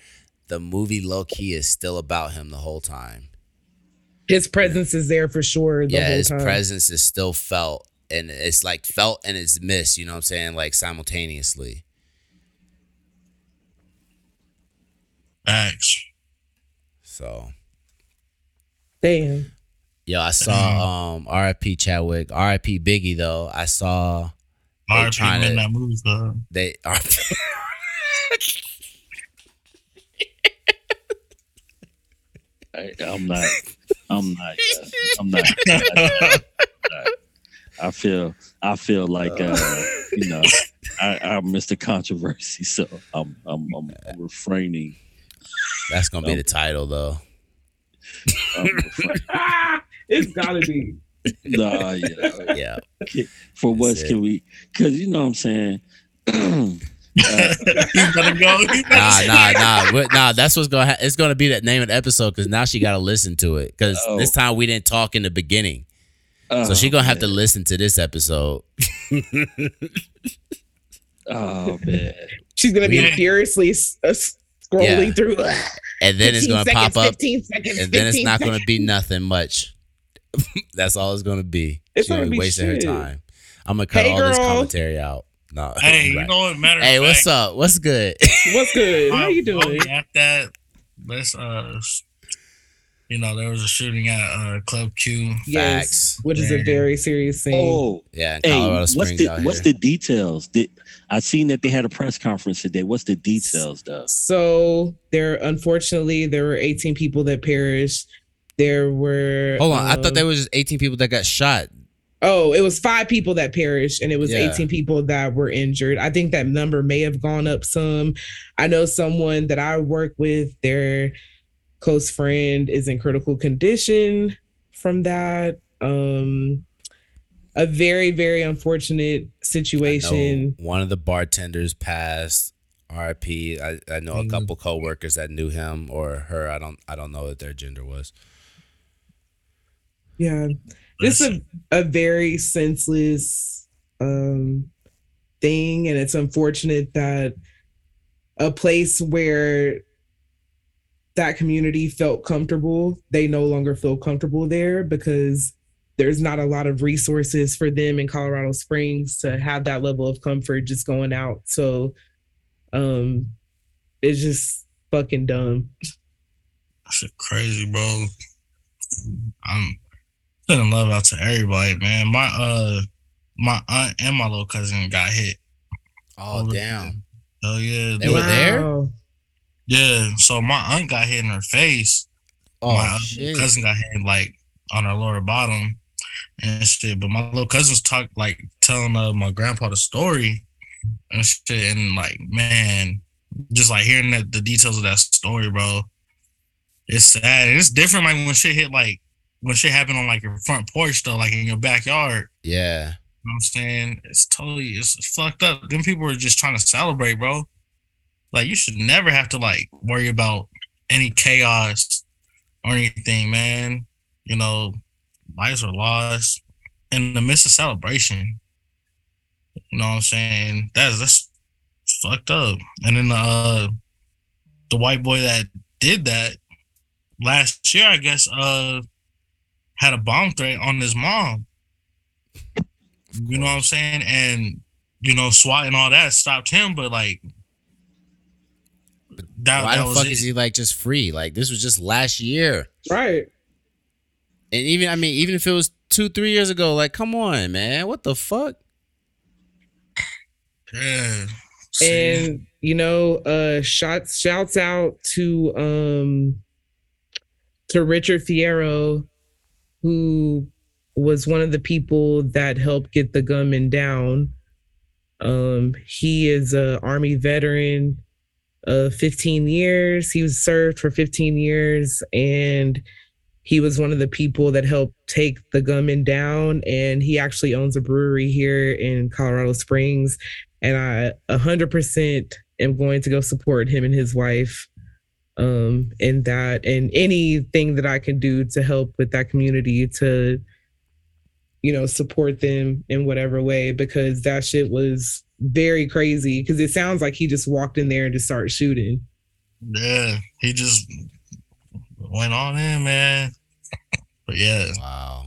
the movie low key is still about him the whole time. His presence is there for sure the yeah, whole his time. presence is still felt, and it's like felt and it's missed. You know what I'm saying? Like simultaneously. Facts. So, Damn. yo, I saw um R.I.P. Chadwick, R.I.P. Biggie though. I saw They R.I.P. trying in to- that movie, though. they I, I'm not I'm not uh, I'm not, I'm not- I feel I feel like uh you know I, I'm Mr. Controversy, so I'm I'm, I'm refraining. That's gonna be the title though. I'm refraining. It's gotta be. nah, yeah. Yeah. For what it. can we? Because you know what I'm saying. Uh, He better go. He better Nah, say- nah, nah, What- nah. That's what's gonna. Ha- it's gonna be that name of the episode because now she got to listen to it because Oh. this time we didn't talk in the beginning, so she oh, gonna have to listen to this episode. Oh man. She's gonna be Yeah. furiously s- uh, scrolling Yeah. through. and then it's gonna pop up, 15 seconds, and then it's not gonna be nothing much. That's all it's gonna be. It's gonna gonna be be wasting her time. I'm gonna cut Hey, all this commentary out. No. Hey, you know what matter? Hey, what's fact, up? What's good? What's good? How you doing? we At that, let's uh, you know, there was a shooting at uh Club Q. Yes, Facts. which is a very serious thing. Oh, yeah, in hey, Colorado what's the out what's the details? Did I seen that they had a press conference today? What's the details, though? So there, unfortunately, there were 18 people that perished. There were. Hold on, I thought um, there was just 18 people that got shot. Oh, it was five people that perished, and it was Yeah. 18 people that were injured. I think that number may have gone up some. I know someone that I work with, their close friend is in critical condition from that. Um, a very, very unfortunate situation. one of the bartenders passed. RIP. I, I know a couple coworkers that knew him or her. I don't I don't know what their gender was. Yeah. Just a, a very senseless um thing. And it's unfortunate that a place where that community felt comfortable, they no longer feel comfortable there because there's not a lot of resources for them in Colorado Springs to have that level of comfort just going out. So um it's just fucking dumb. Shit crazy, bro. I'm sending love out to everybody, man. My uh my aunt and my little cousin got hit. Oh Over damn. Oh yeah. They were there? Yeah. So my aunt got hit in her face. Oh my shit. cousin got hit like on her lower bottom and shit. But my little cousins talk like telling uh, my grandpa the story and shit, and like man, just like hearing that the details of that story, bro. It's sad. It's different like when shit hit like when shit happened on like your front porch though, like in your backyard. Yeah. You know I'm saying? It's totally it's fucked up. Them people are just trying to celebrate, bro. Like you should never have to like worry about any chaos or anything, man. You know, lives were lost in the midst of celebration. You know what I'm saying? That's that's fucked up. And then the uh the white boy that did that, last year, I guess, uh, had a bomb threat on his mom. You know what I'm saying? And you know, SWAT and all that stopped him, but like that, Why that the fuck it. is he like just free? Like this was just last year. Right. And even I mean, even if it was two, three years ago, like, come on, man. What the fuck? Yeah. And you know uh shots shouts out to um to richard fierro who was one of the people that helped get the gunman down um he is a army veteran of 15 years he was served for 15 years and he was one of the people that helped take the gunman down and he actually owns a brewery here in colorado springs and I a hundred percent am going to go support him and his wife um in that and anything that I can do to help with that community to you know support them in whatever way because that shit was very crazy because it sounds like he just walked in there and just started shooting. yeah, he just went on in, man. But yeah, Wow.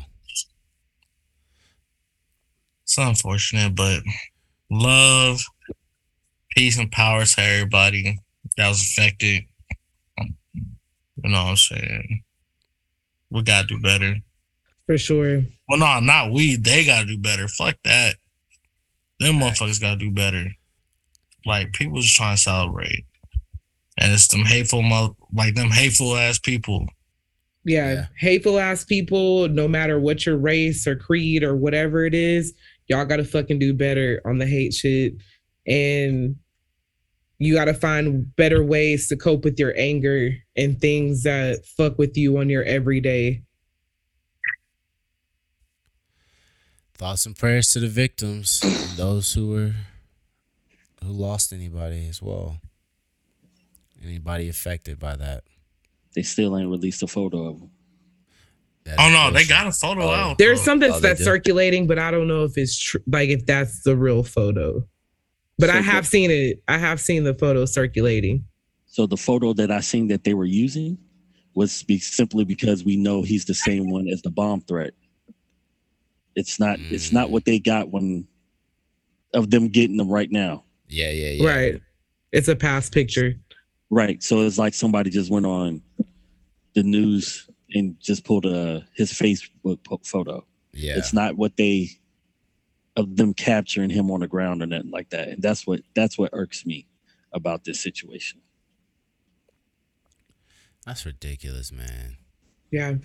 it's unfortunate, but love, peace, and power to everybody that was affected. You know what I'm saying? We gotta do better. For sure. Well, no, not we. They gotta do better. Fuck that. Them motherfuckers gotta do better. Like people just trying to celebrate, and it's them hateful, mo- like them hateful ass people. Yeah, Yeah. hateful ass people, no matter what your race or creed or whatever it is, y'all gotta fucking do better on the hate shit. And you gotta find better ways to cope with your anger and things that fuck with you on your everyday. Thoughts and prayers to the victims and those who were who lost anybody as well. Anybody affected by that. They still ain't released a photo of them. That Oh no, they got a photo Oh. out. There's though. something Oh, that's oh, circulating, but I don't know if it's true like if that's the real photo. But I have the- seen it. I have seen the photo circulating. So the photo that I seen that they were using was be simply because we know he's the same one as the bomb threat. It's not. It's not mm. what they got when of them getting them right now. Yeah, yeah, yeah. Right. It's a past picture. Right. So it's like somebody just went on the news and just pulled a his Facebook photo. Yeah. It's not what they of them capturing him on the ground or nothing like that. And that's what that's what irks me about this situation. That's ridiculous, man. Yeah.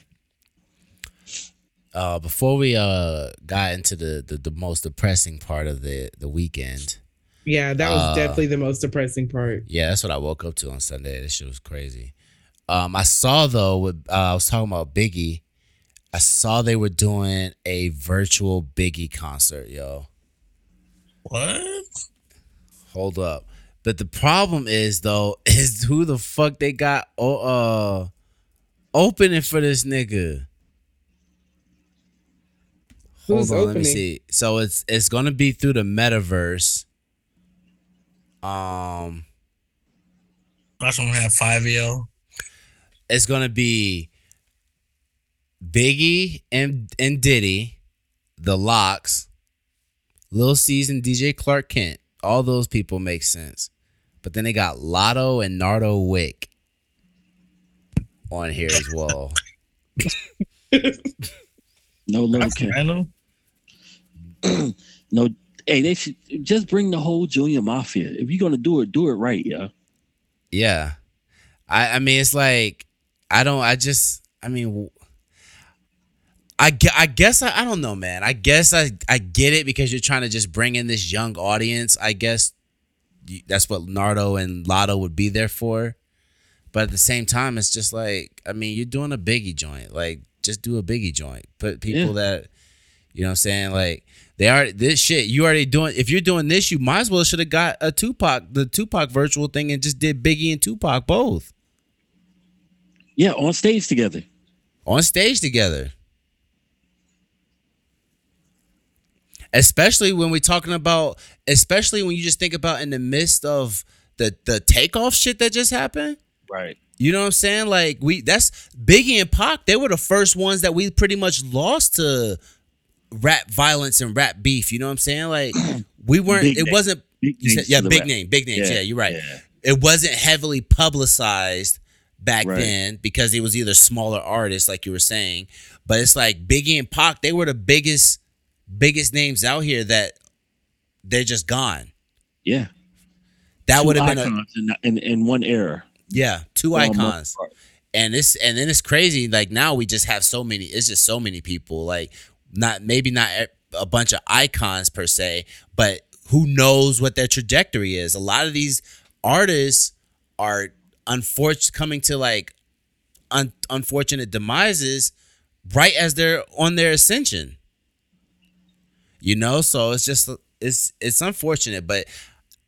Uh before we uh got into the, the the most depressing part of the the weekend. Yeah, that was Uh, definitely the most depressing part. Yeah, that's what I woke up to on Sunday. This shit was crazy. Um, I saw though with uh, I was talking about Biggie. I saw they were doing a virtual Biggie concert, yo. What? Hold up. But the problem is though, is who the fuck they got oh, uh opening for this nigga. Hold Who's on, let me opening? see. So it's it's gonna be through the metaverse. Um That's gonna have five L. it's gonna be Biggie and and Diddy, the LOX, Lil' Cease and DJ Clark Kent. All those people make sense. But then they got Lotto and Nardo Wick on here as well. No little That's No hey, they should just bring the whole Junior Mafia. If you're gonna do it, do it right, yeah. Yeah. I I mean it's like I don't I just I mean I, I guess I, I don't know man. I guess I I get it because you're trying to just bring in this young audience. I guess that's what Nardo and Lotto would be there for. But at the same time it's just like I mean you're doing a Biggie joint. Like just do a Biggie joint. Put people that you know what I'm saying like they are this shit you already doing if you're doing this you might as well should have got a Tupac the Tupac virtual thing and just did Biggie and Tupac both Yeah, on stage together. on stage together. Especially when we're talking about, especially when you just think about in the midst of the the takeoff shit that just happened. Right. You know what I'm saying? Like we that's Biggie and Pac, they were the first ones that we pretty much lost to rap violence and rap beef. You know what I'm saying? Like we weren't Big it name. wasn't Big said, yeah, big rap. name, big names. Yeah, you're right. yeah. It wasn't heavily publicized back Right. then because it was either smaller artists, like you were saying. But it's like Biggie and Pac, they were the biggest, biggest names out here that they're just gone. Yeah. That would have been a in, in in one era. yeah, two icons. and this and then it's crazy like now we just have so many it's just so many people like not maybe not a bunch of icons per se but who knows what their trajectory is. A lot of these artists are unfortunate coming to like un- unfortunate demises right as they're on their ascension. You know so it's just it's it's unfortunate but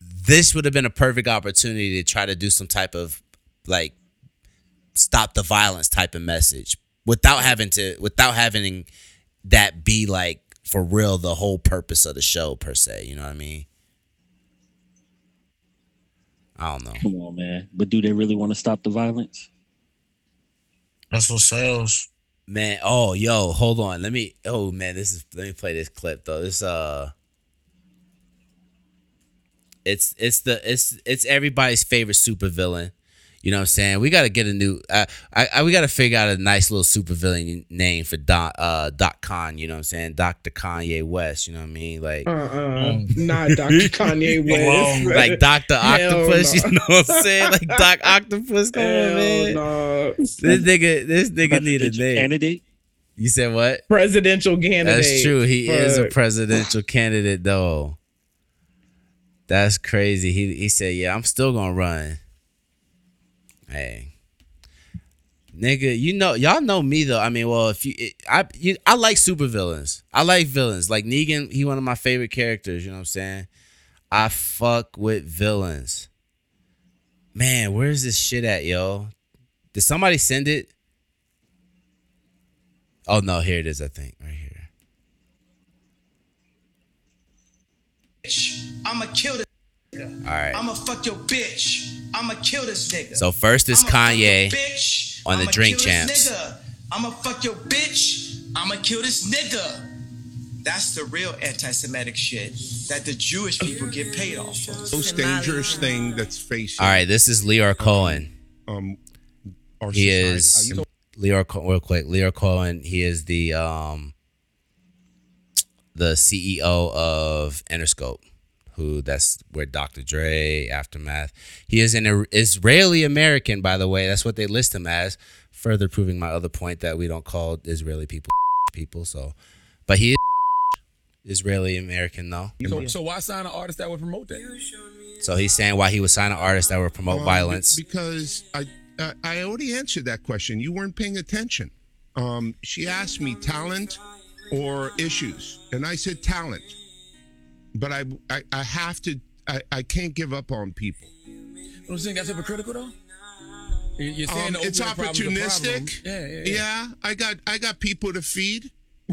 this would have been a perfect opportunity to try to do some type of like stop the violence type of message without having to without having that be like for real the whole purpose of the show per se you know what i mean i don't know Come on, man. But do they really want to stop the violence? That's what sells. man oh yo hold on let me oh man this is let me play this clip though this uh it's it's the it's it's everybody's favorite supervillain you know what I'm saying? We got to get a new. Uh, I, I we got to figure out a nice little supervillain name for Doc uh Doc Khan. You know what I'm saying? Doctor Kanye West. You know what I mean? Like Uh-uh. Not Dr. Kanye West. Alone, like Doctor Octopus. no. You know what I'm saying? Like Doc Octopus. Come on, man. no. This nigga, this nigga need a name. Candidate? You said what? Presidential candidate. That's true. He is a presidential candidate, though. That's crazy. He he said, "Yeah, I'm still gonna run." Hey, nigga, you know, y'all know me though. I mean, well, if you, it, I, you, I like supervillains. I like villains. Like Negan, he one of my favorite characters. You know what I'm saying? I fuck with villains. Man, where's this shit at, yo? Did somebody send it? Oh no, here it is. I think right here. I'ma kill this. All right. I'ma fuck your bitch. I'ma kill this nigga. So first is I'ma Kanye. bitch. on the I'ma Drink kill Champs. nigga. I'ma fuck your bitch. I'ma kill this nigga. That's the real anti-Semitic shit that the Jewish people get paid off of. most dangerous thing that's facing All right, this is Lyor Cohen. um our He is you know, Lyor Co- real quick. Lyor Cohen. He is the um the CEO of Interscope. Who that's where Dr. Dre, Aftermath. He is an Israeli American, by the way. That's what they list him as. Further proving my other point that we don't call Israeli people people. So, but he is Israeli American though. So, so why sign an artist that would promote that? So he's saying why he would sign an artist that would promote um, violence. because I I- I already answered that question. You weren't paying attention. Um, she asked me talent or issues, and I said talent. But I I, I have to. I, I can't give up on people. You don't think that's hypocritical though? You- You're saying Um, it's opioid problem's a problem. opportunistic. Yeah, yeah, yeah. Yeah, I got I got people to feed.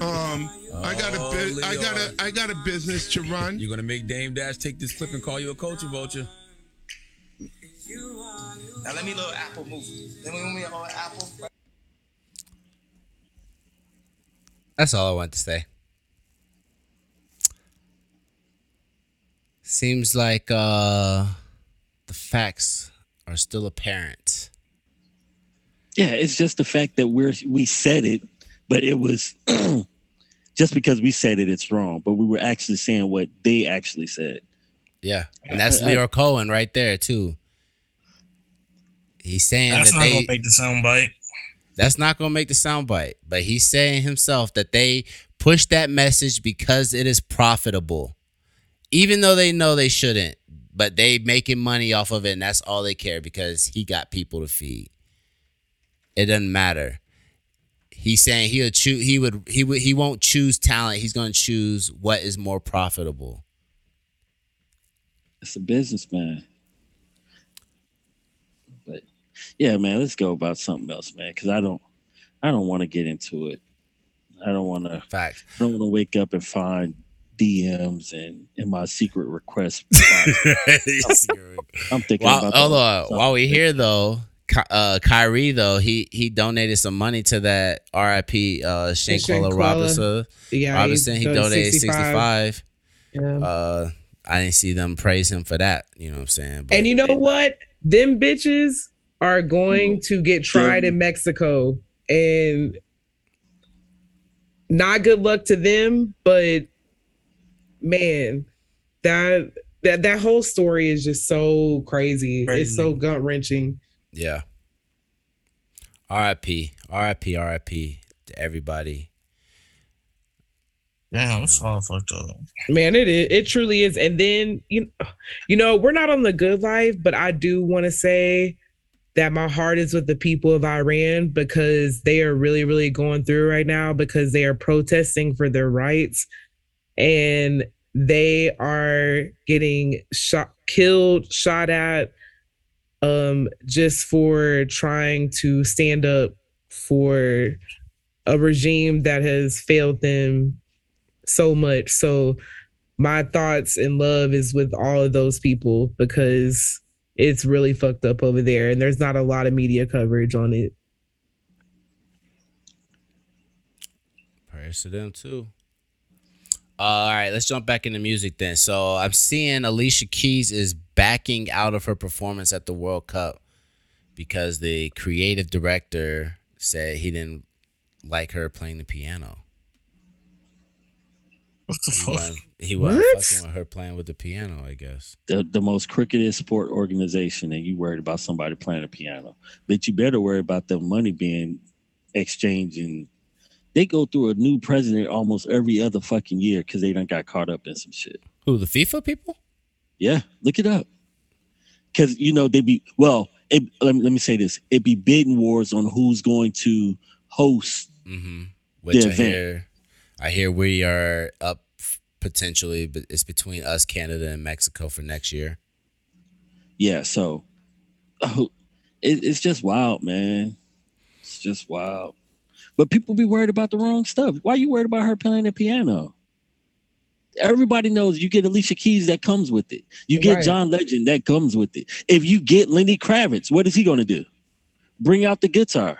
um, I got a Oh, bu- I got a Leo. I got a business to run. You're gonna make Dame Dash take this clip and call you a culture vulture. Now let me little apple move. Let me move me a little apple. That's all I want to say. Seems like uh the facts are still apparent. Yeah, it's just the fact that we're we said it, but it was just because we said it, it's wrong. But we were actually saying what they actually said. Yeah. And that's I- I- Lyor Cohen right there too. He's saying That's that not they gonna make the sound bite. that's not gonna make the soundbite, but he's saying himself that they push that message because it is profitable. Even though they know they shouldn't, but they making money off of it, and that's all they care because he got people to feed. It doesn't matter. He's saying he'll choose. He would. He would. He won't choose talent. He's going to choose what is more profitable. It's a businessman. But yeah, man, let's go about something else, man. Because I don't, I don't want to get into it. I don't want to. Fact. I don't want to wake up and find DMs and in my secret request. I'm thinking While, about hold that. on. While we here though, Ky- uh, Kyrie though he he donated some money to that R.I.P. Uh, Shanquella Shanquella. Robinson. Yeah, Robinson he donated sixty five. Yeah. Uh, I didn't see them praise him for that. You know what I'm saying? But and you know what? Them bitches are going to get tried in Mexico, and not good luck to them. But man, that that that whole story is just so crazy. It's so gut wrenching. Yeah. R.I.P. R.I.P. R.I.P. to everybody. Damn, it's all fucked up. Man, it is. It truly is. And then you, you know, we're not on the good life, but I do want to say that my heart is with the people of Iran because they are really, really going through right now because they are protesting for their rights, and they are getting shot, killed, shot at, um, just for trying to stand up for a regime that has failed them so much. So my thoughts and love is with all of those people because it's really fucked up over there and there's not a lot of media coverage on it. Prayers to them too. Uh, all right, let's jump back into music then. So I'm seeing Alicia Keys is backing out of her performance at the World Cup because the creative director said he didn't like her playing the piano. What the He fuck? wasn't, he wasn't fucking with her playing with the piano, I guess. the, the most crookedest sport organization and you worried about somebody playing a piano. But you better worry about the money being exchanged and they go through a new president almost every other fucking year because they done got caught up in some shit. Who the FIFA people? Yeah, look it up. Because you know they be well. It, let, me, let me say this: it be bidding wars on who's going to host. Mm-hmm. Which The I event. hear, I hear we are up potentially, but it's between us, Canada, and Mexico for next year. Yeah, so oh, it, it's just wild, man. It's just wild. But people be worried about the wrong stuff. Why are you worried about her playing the piano? Everybody knows you get Alicia Keys that comes with it. You get Right. John Legend that comes with it. If you get Lenny Kravitz, what is he going to do? Bring out the guitar.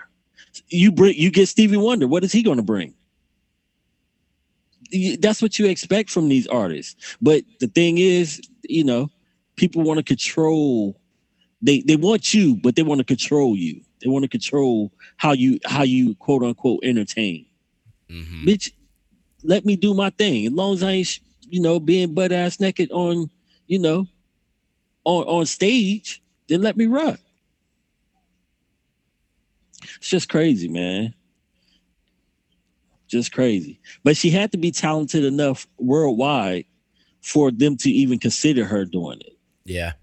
You bring you get Stevie Wonder. What is he going to bring? That's what you expect from these artists. But the thing is, you know, people want to control. They they want you, but they want to control you. They want to control how you how you quote unquote entertain. Mm-hmm. Bitch, let me do my thing. As long as I ain't, you know, being butt ass naked on, you know, on on stage, then let me rock. It's just crazy, man. Just crazy. But she had to be talented enough worldwide for them to even consider her doing it. Yeah.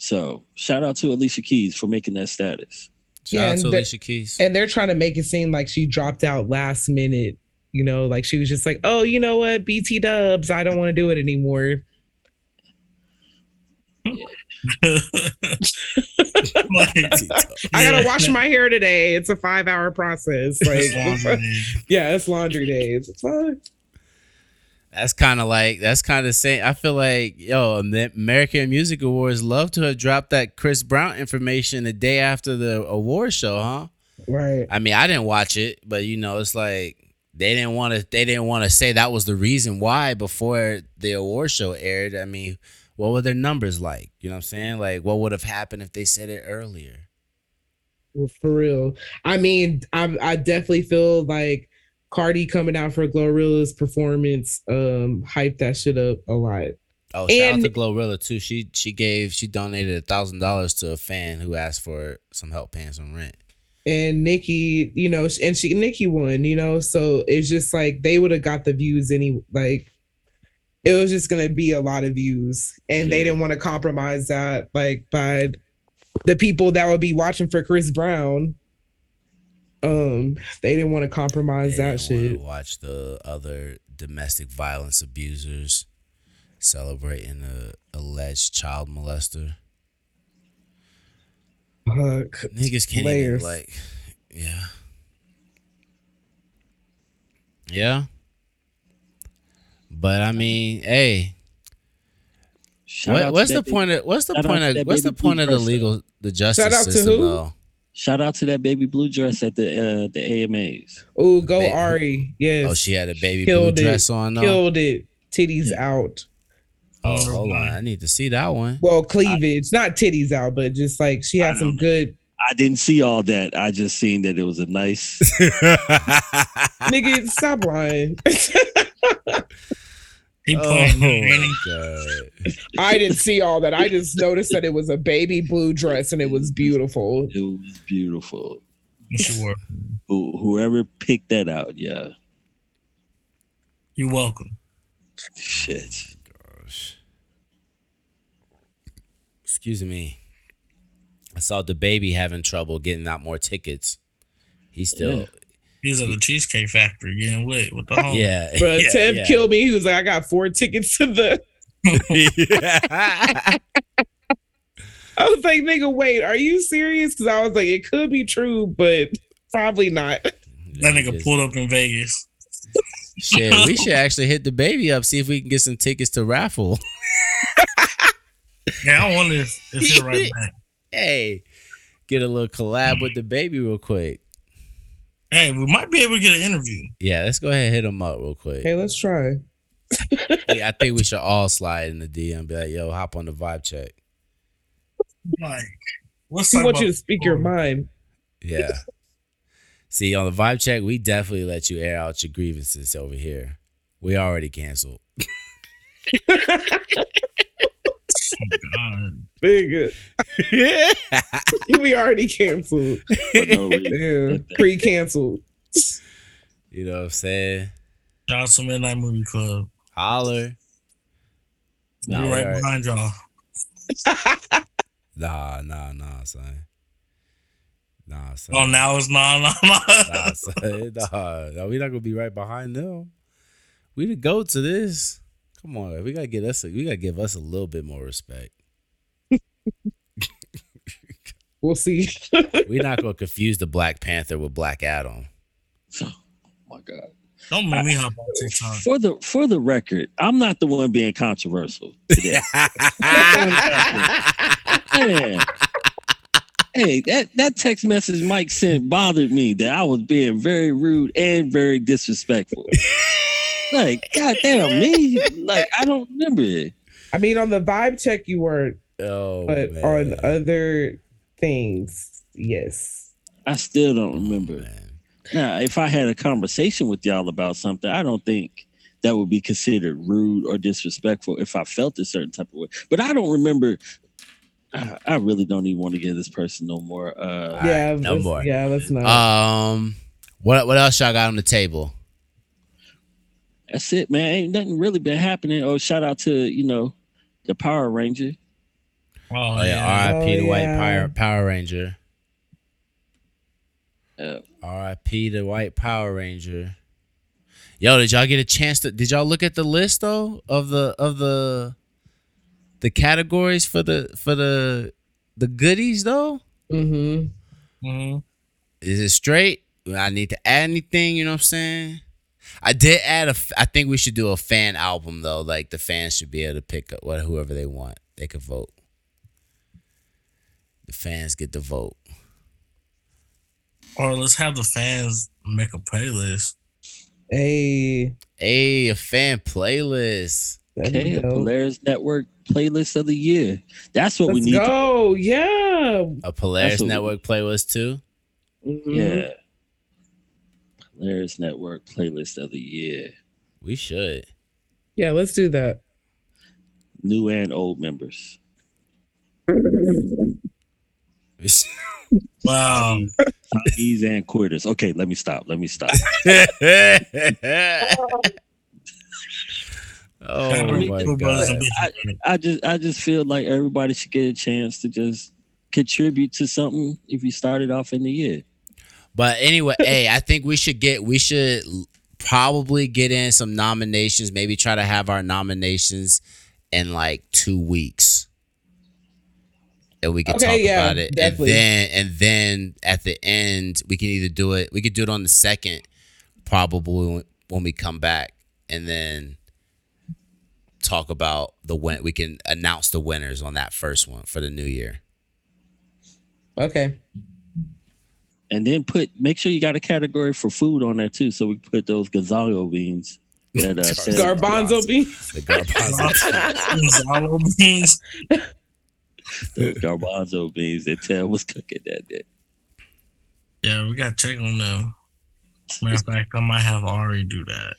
So shout out to Alicia Keys for making that status. Shout Yeah, out to Alicia Keys. And they're trying to make it seem like she dropped out last minute. You know, like she was just like, oh, you know what, BT dubs, I don't want to do it anymore. Like, I gotta wash my hair today. It's a five hour process. Like, Laundry yeah, it's laundry days. It's fine. That's kind of like that's kind of saying. I feel like yo, the American Music Awards love to have dropped that Chris Brown information the day after the award show, huh? Right. I mean, I didn't watch it, but you know, it's like they didn't want to. They didn't want to say that was the reason why before the award show aired. I mean, what were their numbers like? You know what I'm saying? Like, what would have happened if they said it earlier? For real. I mean, I I definitely feel like Cardi coming out for Glorilla's performance um hyped that shit up a lot. Oh, shout out to Glorilla too. She she gave she donated a thousand dollars to a fan who asked for some help paying some rent. And Nicki, you know, and she Nicki won, you know, so it's just like they would have got the views any like it was just gonna be a lot of views. And they didn't want to compromise that like by the people that would be watching for Chris Brown. Um, they didn't want to compromise They that didn't shit. Watch the other domestic violence abusers celebrating a alleged child molester. Fuck. Niggas can't even like, yeah, yeah. But I mean, hey, Shout What, out to what's the that point of what's the point of what's the point of the legal the justice Shout out to system who? though? Shout out to that baby blue dress at the uh, the AMAs. Oh, go Baby. Ari. Yes. Oh, she had a baby Killed blue it. dress on though. Killed it. Titties out. Oh, hold on, I need to see that one. Well, cleavage, not titties out, but just like she had some know. good I didn't see all that. I just seen that it was a nice. nigga. Stop lying. He oh playing. my. I didn't see all that. I just noticed that it was a baby blue dress and it was beautiful. It was beautiful. Sure. Who, whoever picked that out, yeah. You're welcome. Shit. Excuse me. I saw the baby having trouble getting out more tickets. He's still Yeah. He's at the Cheesecake Factory getting lit with the home. yeah. But yeah, Ted yeah. killed me. He was like, I got four tickets to the. I was like, nigga, wait, are you serious? Because I was like, it could be true, but probably not. That nigga pulled up in Vegas. Shit, we should actually hit the baby up, see if we can get some tickets to raffle. Yeah, I want if, if he'll right back. hey, get a little collab with the baby real quick. Hey, we might be able to get an interview. Yeah, let's go ahead and hit him up real quick. Hey, let's try. Yeah, I think we should all slide in the DM be like, yo, hop on the vibe check. Like, let's We want you to speak your mind. Yeah. See, on the vibe check, we definitely let you air out your grievances over here. We already canceled. God. Nigga, we already canceled. No reason. Pre-canceled. You know what I'm saying? Shout out to Midnight Movie Club. Holler. We're Nah, right alright. behind y'all. Nah, nah, nah, son. Nah, son. Oh, now it's not. Nah, nah. Nah, son. Nah, no, we not gonna be right behind them. We the go to this. Come on, we gotta get us. A, we gotta give us a little bit more respect. We'll see. We're not gonna confuse the Black Panther with Black Adam. Oh my God. Don't make me hop on TikTok. For the for the record, I'm not the one being controversial today. Man. Hey, that, that text message Mike sent bothered me that I was being very rude and very disrespectful. Like, goddamn me. Like, I don't remember it. I mean, on the vibe check, you weren't, oh, but man. on other things, yes. I still don't remember. Man. Now, if I had a conversation with y'all about something, I don't think that would be considered rude or disrespectful if I felt a certain type of way. But I don't remember. I, I really don't even want to give this person no more. Uh, yeah, right, no more. Yeah, let's not. Um, what what else y'all got on the table? That's it, man. Ain't nothing really been happening. Oh, shout out to you know the Power Ranger. Oh, Oh yeah, yeah. R.I.P. Oh, the White yeah. Power Power Ranger. Uh, R.I.P. the White Power Ranger. Yo, did y'all get a chance to? Did y'all look at the list though of the of the the categories for the for the the goodies though? mm-hmm. Mm-hmm. Is it straight? I need to add anything? You know what I'm saying? I did add a. I think we should do a fan album though. Like the fans should be able to pick up what whoever they want. They could vote. The fans get to vote. Or let's have the fans make a playlist. Hey, Hey, a fan playlist. okay, be a. Polaris Network playlist of the year. That's what we Let's need. to- go. yeah. A Polaris That's what we- Network playlist too. Mhm. Yeah. Polaris Network playlist of the year. We should. Yeah, let's do that. New and old members. Wow. Ease and quitters. Okay, let me stop. Let me stop. oh Gotta mean, my god. and. I just I just feel like everybody should get a chance to just contribute to something if you started off in the year. But anyway, hey, I think we should get we should probably get in some nominations. Maybe try to have our nominations in like two weeks. And we can Okay, talk yeah, about it. definitely. And then and then at the end we can either do it we could do it on the second, probably when, when we come back. And then talk about the win. We can announce the winners on that first one for the new year. Okay. And then put make sure you got a category for food on there too, so we put those gazalo beans. That, uh, said- Garbanzo beans. The garbanzo. Gonzalo beans. those garbanzo beans that Ted was cooking that day. Yeah, we got to check on them. Matter of fact, I might have Ari do that.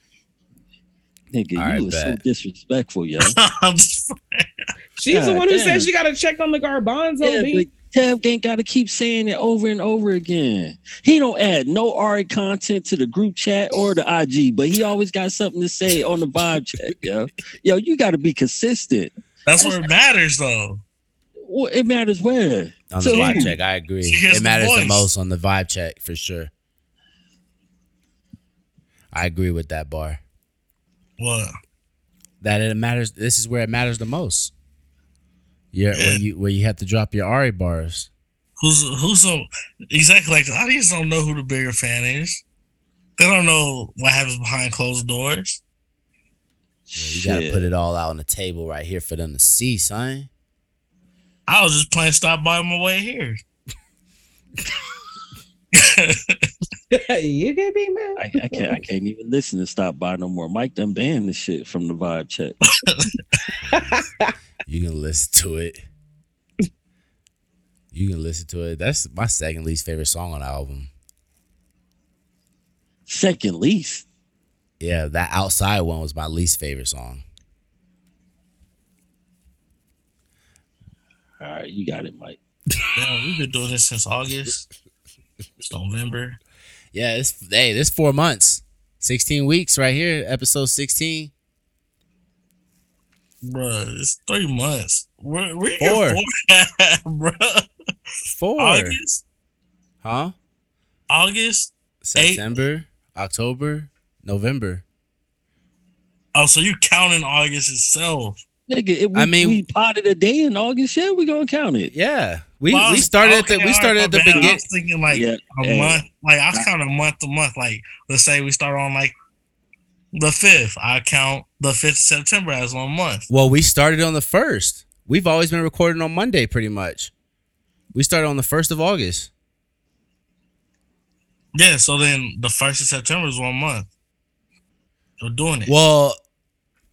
Nigga, All right, you was so disrespectful, yo. I'm just- She's the one who damn. said she got to check on the garbanzo yeah, beans. But Tev ain't got to keep saying it over and over again. He don't add no Ari content to the group chat or the IG, but he always got something to say on the vibe chat, yo. Yo, you got to be consistent. That's where it matters, though. Well, it matters where. On So the vibe check, I agree. It matters the voice. most on the vibe check for sure. I agree with that bar. What? That it matters. This is where it matters the most. Yeah, where you where you have to drop your Ari bars. Who's who's so exactly like the audience don't know who the bigger fan is. They don't know what happens behind closed doors. Yeah, you gotta Shit. put it all out on the table right here for them to see, son. I was just playing stop by on my way here. you can be mad. I, I can't. I can't even listen to stop by no more. Mike done banned the shit from the vibe chat. You can listen to it. You can listen to it. That's my second least favorite song on the album. Second least. Yeah, that outside one was my least favorite song. All right, you got it, Mike. Damn, we've been doing this since August. It's November. Yeah, it's hey, this four months, sixteen weeks right here, episode sixteen. Bruh, it's three months. Where, where you Four. get four at, bruh? Four, August? huh? August? Eight. September, October, November. Oh, so you counting August itself. Nigga, if we, I mean- we potted a day in August, yeah, we gonna count it. Yeah, we Well, I we was- started at the we started right, at the my bad. I beginning. was thinking like Yeah, a hey. month. Like I was counting month to month. Like let's say we start on like the fifth. I count the fifth of September as one month. Well, we started on the first. We've always been recording on Monday, pretty much. We started on the first of August. Yeah. So then the first of September is one month. We're doing it. Well,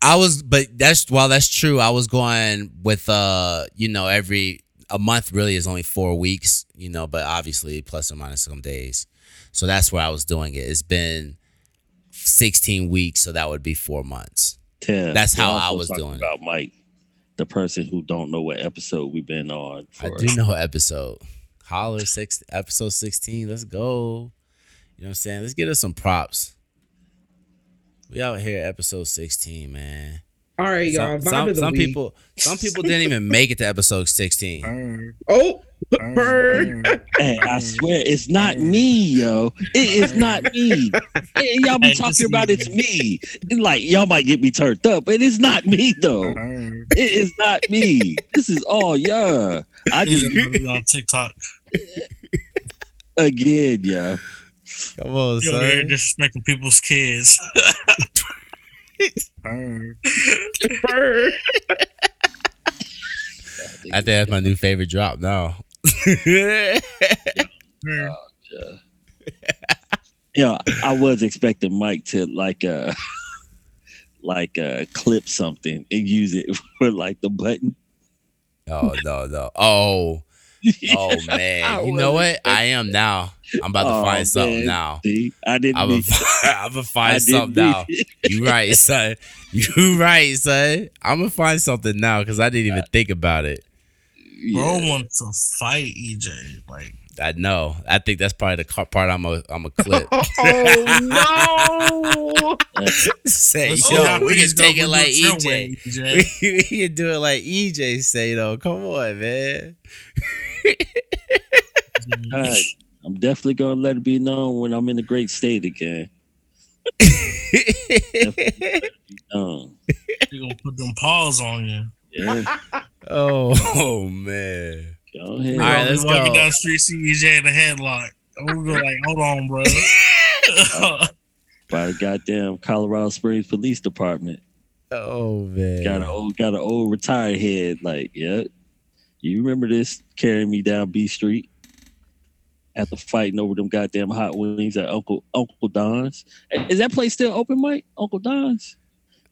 I was, but that's while that's true. I was going with, uh, you know, every a month really is only four weeks, you know, but obviously plus or minus some days. So that's where I was doing it. It's been sixteen weeks, so that would be four months. Ted, That's how I was doing. About Mike, the person who don't know what episode we've been on. I do know episode. Holler six episode sixteen. Let's go. You know what I'm saying? Let's get us some props. We out here episode sixteen, man. All right, y'all. Some, some, some people some people didn't even make it to episode sixteen. Burn, Oh, burn, burn. burn. Hey, I swear it's not me, yo. It is not me. Hey, y'all be talking about it's me. Like y'all might get me turned up, but it's not me though. Burn. It is not me. This is all yeah. I just on TikTok. again, yeah. Come on, You over here son. disrespecting people's kids. Burn. burn. I think that's my new favorite drop now. Burn. Yeah, I was expecting Mike to like uh like uh clip something and use it for like the button. oh no, no. Oh, oh man. You know what? I am now. I'm about to Oh, find something man. now. See, I didn't I'm need gonna I find didn't something now. You right, son. You right, son. I'm gonna find something now because I didn't even think about it. Bro Yeah. wants to fight EJ. Like, I know. I think that's probably the part I'm a I'm a clip. Oh no! say, let's yo, see we can take it like EJ. way, EJ. we can do it like EJ say though. Come on, man. All right. I'm definitely gonna let it be known when I'm in a great state again. Um, You gonna put them paws on you. yeah, oh, oh man. go ahead. All right, let's You walking go. down the street, see EJ in a headlock. I'm gonna go like, hold on, bro. By the goddamn Colorado Springs Police Department. Oh man. Got an old, got an old retired head. Like, yeah, you remember this carrying me down B Street after fighting over them goddamn hot wings at Uncle Uncle Don's. Is that place still open, Mike? Uncle Don's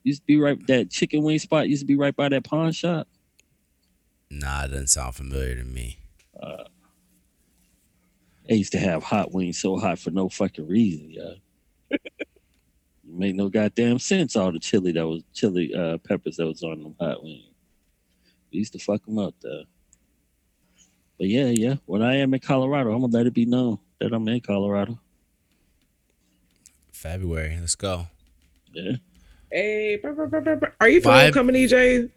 used to be right. That chicken wing spot used to be right by that pawn shop. Nah, it doesn't sound familiar to me. They used to have hot wings so hot for no fucking reason, yeah. Make no goddamn sense. All the chili that was chili uh, peppers that was on them hot wings. We used to fuck them up though. But yeah, yeah. When I am in Colorado, I'm gonna let it be known that I'm in Colorado. February. Let's go. Yeah, Hey, brr, brr, brr, brr, brr. are you for Vibe. homecoming, EJ?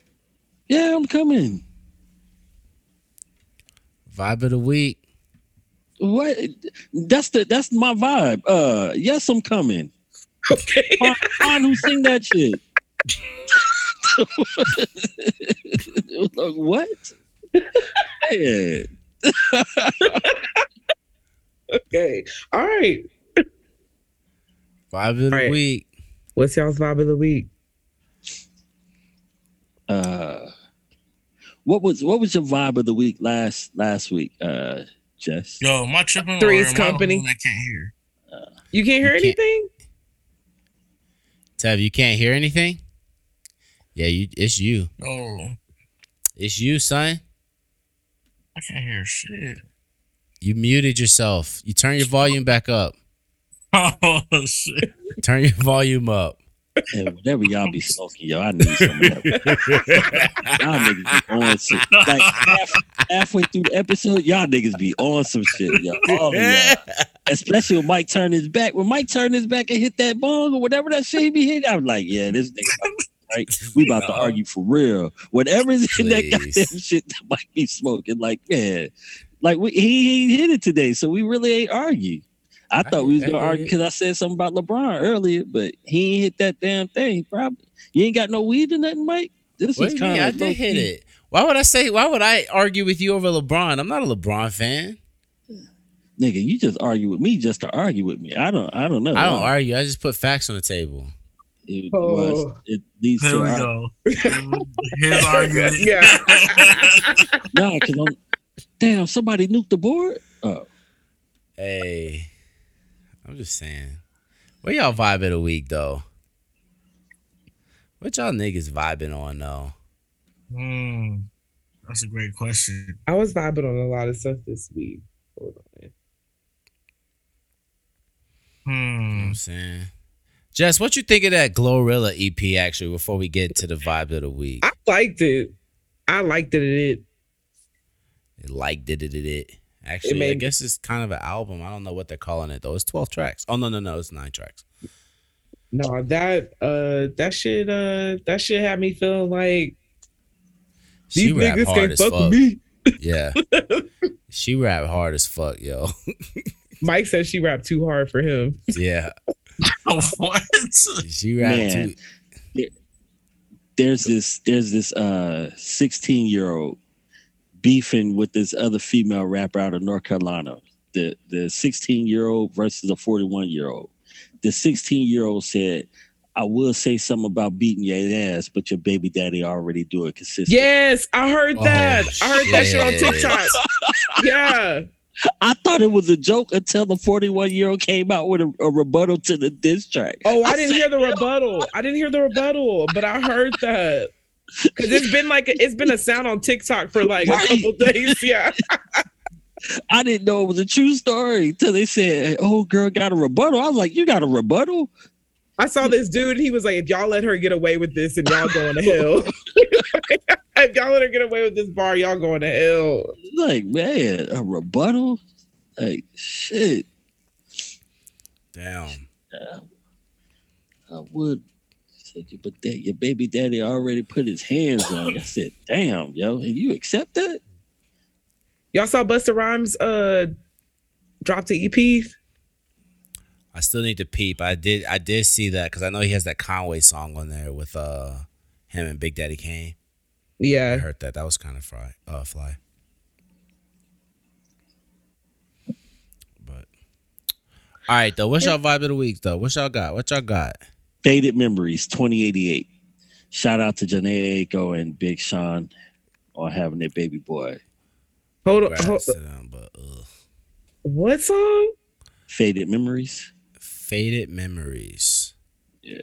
yeah, I'm coming. Vibe of the week. What? That's the that's my vibe. Uh, yes, I'm coming. Okay. Find, find who sing that shit. like, what? Yeah. okay. All right. Vibe of the Right. week. What's y'all's vibe of the week? Uh, what was what was your vibe of the week last last week, uh, Jess? Yo, my tripping Three's or am I the Company. one that can't hear. You can't hear You can't- anything? Tev, you can't hear anything? Yeah, you it's you. Oh, It's you, son. I can't hear shit. You muted yourself. You turn your volume back up. Oh shit. Turn your volume up. Hey, whatever y'all be smoking, yo, I need some of that. Y'all niggas be on some like half, halfway through the episode, y'all niggas be on some shit, yo. All y'all. Especially when Mike turned his back. When Mike turned his back and hit that bong or whatever that shit he be hitting, I was like, yeah, this nigga right. We about to argue for real. Whatever is in that goddamn shit that Mike be smoking, like, man. Like we, he, he hit it today, so we really ain't argue. I thought we was gonna I- I- argue because I said something about LeBron earlier, but he ain't hit that damn thing. Probably you ain't got no weed or nothing, Mike. This What is do you mean? kind I of did hit it. Why would I say? Why would I argue with you over LeBron? I'm not a LeBron fan. nigga. You just argue with me just to argue with me. I don't. I don't know. I don't argue. I just put facts on the table. It, Oh. was, it leads There to we ar- go. His argument. Yeah. no, because I'm damn. Somebody nuked the board. Oh, Hey, I'm just saying. Where y'all vibe of the week though? What y'all niggas vibing on though? Hmm, that's a great question. I was vibing on a lot of stuff this week. Hold on. You know what Hmm. I'm saying. Jess, what you think of that Glorilla EP actually before we get to the vibe of the week? I liked it. I liked it. It Like did it, it, it. Actually, I made- guess it's kind of an album. I don't know what they're calling it though. It's 12 tracks. Oh no, no, no, it's nine tracks. no, that uh that shit uh that shit had me feeling like She these rap niggas hard can't fuck fuck. with me. Yeah. she rap hard as fuck, yo. Mike said she rapped too hard for him. yeah. what? She rap Man. too. there's this. There's this. Uh, 16 year old beefing with this other female rapper out of North Carolina. The the 16 year old versus a 41 year old. The 16 year old said, "I will say something about beating your ass, but your baby daddy already do it consistently." Yes, I heard Oh, that. I heard that shit on. TikTok. yeah. I thought it was a joke until the 41 year old came out with a, a rebuttal to the diss track. Oh, I didn't hear the rebuttal. I didn't hear the rebuttal, but I heard that. Cause it's been like a, it's been a sound on TikTok for like a couple days. Yeah. I didn't know it was a true story until they said, "Oh, girl got a rebuttal." I was like, "You got a rebuttal?" I saw this dude. He was like, "If y'all let her get away with this, and y'all going to hell. if y'all let her get away with this bar, y'all going to hell." Like, man, a rebuttal? Like, shit. Damn. I would. Said, but that your baby daddy already put his hands on. you." I said, "Damn, yo, and you accept that?" Y'all saw Busta Rhymes uh drop the EP. I still need to peep. I did I did see that because I know he has that Conway song on there with uh him and Big Daddy Kane. I Yeah. heard that. That was kind of fry uh fly. But all right though, what's y'all vibe of the week though? What y'all got? What y'all got? Faded memories, 2088. Shout out to Jhene Aiko and Big Sean on having their baby boy. Hold on. Congrats Hold, to them, but ugh. what song? Faded Memories. Faded memories. Yeah.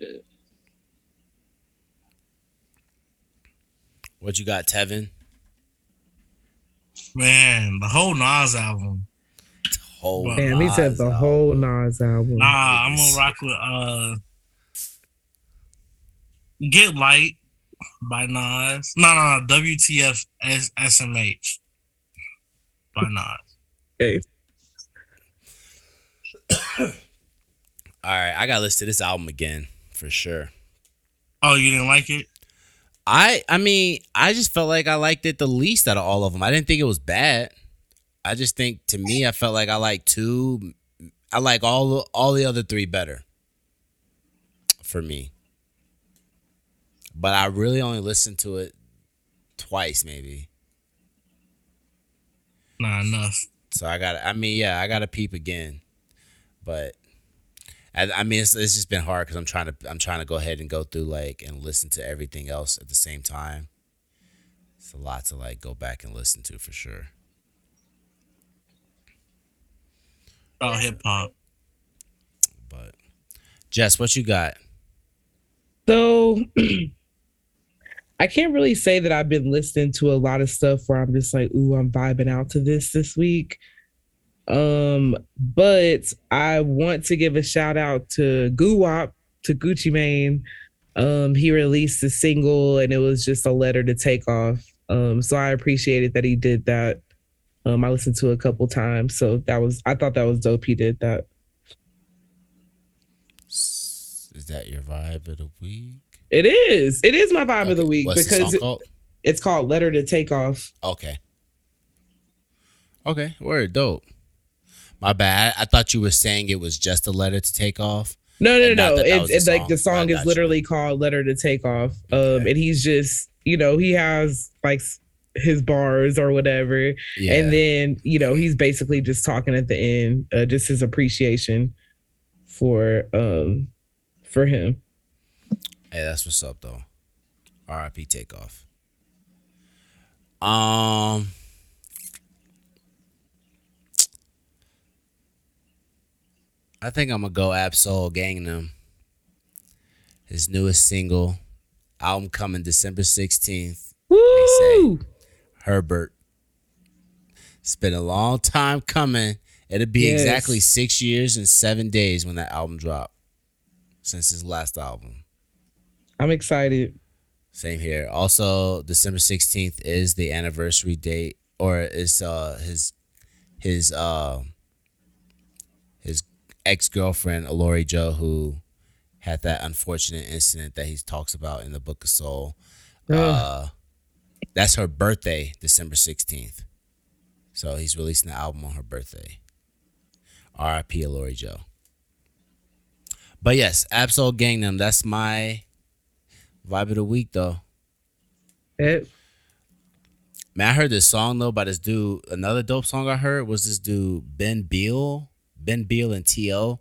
What you got, Tevin? Man, the whole Nas album. The Whole Damn, he said the album. whole Nas album. Nah, I'm gonna rock with uh Get Light by Nas. No, no, no, WTF S- SMH by Nas. Okay. All right, I got to listen to this album again for sure. Oh, you didn't like it? I I mean, I just felt like I liked it the least out of all of them. I didn't think it was bad. I just think to me, I felt like I like two. I like all all the other three better. For me, but I really only listened to it twice, maybe. Not enough. So I got. I mean, yeah, I got to peep again, but I, I mean, it's, it's just been hard because I'm trying to. I'm trying to go ahead and go through like and listen to everything else at the same time. It's a lot to like go back and listen to for sure. Oh, hip hop. But Jess, what you got? So I can't really say that I've been listening to a lot of stuff where I'm just like, ooh, I'm vibing out to this this week. Um, but I want to give a shout out to Guwap, to Gucci Mane. Um, he released a single and it was just a letter to take off. Um, so I appreciated that he did that. Um, I listened to it a couple times, so that was I thought that was dope. He did that. Is that your vibe of the week? It is. It is my vibe of the week What's the because song it- it's called Letter to Take Off. Okay. Okay, word dope. My bad. I thought you were saying it was just a letter to take off. No, no, no. that It's, like the song is you. literally called Letter to Take Off. Um, Okay. and he's just, you know, he has like his bars or whatever. Yeah. And then, you know, he's basically just talking at the end, uh, just his appreciation for um for him. Hey, that's what's up though. R.I.P. Takeoff. Um, I think I'm gonna go Ab-Soul Gang'Nem. His newest single, album coming December 16th. Woo! Herbert. It's been a long time coming. It'll be Yes. exactly six years and seven days when that album dropped. Since his last album. I'm excited. Same here. Also, December sixteenth is the anniversary date, or is uh his his uh ex girlfriend Lori Joe who had that unfortunate incident that he talks about in the Book of Soul. Uh, that's her birthday, December sixteenth. So he's releasing the album on her birthday. R.I.P. Lori Joe. But yes, Ab-Soul Gang'Nem. That's my vibe of the week, though. It, Man, I heard this song though by this dude. Another dope song I heard was this dude Ben Beal, Ben Beal and T.O.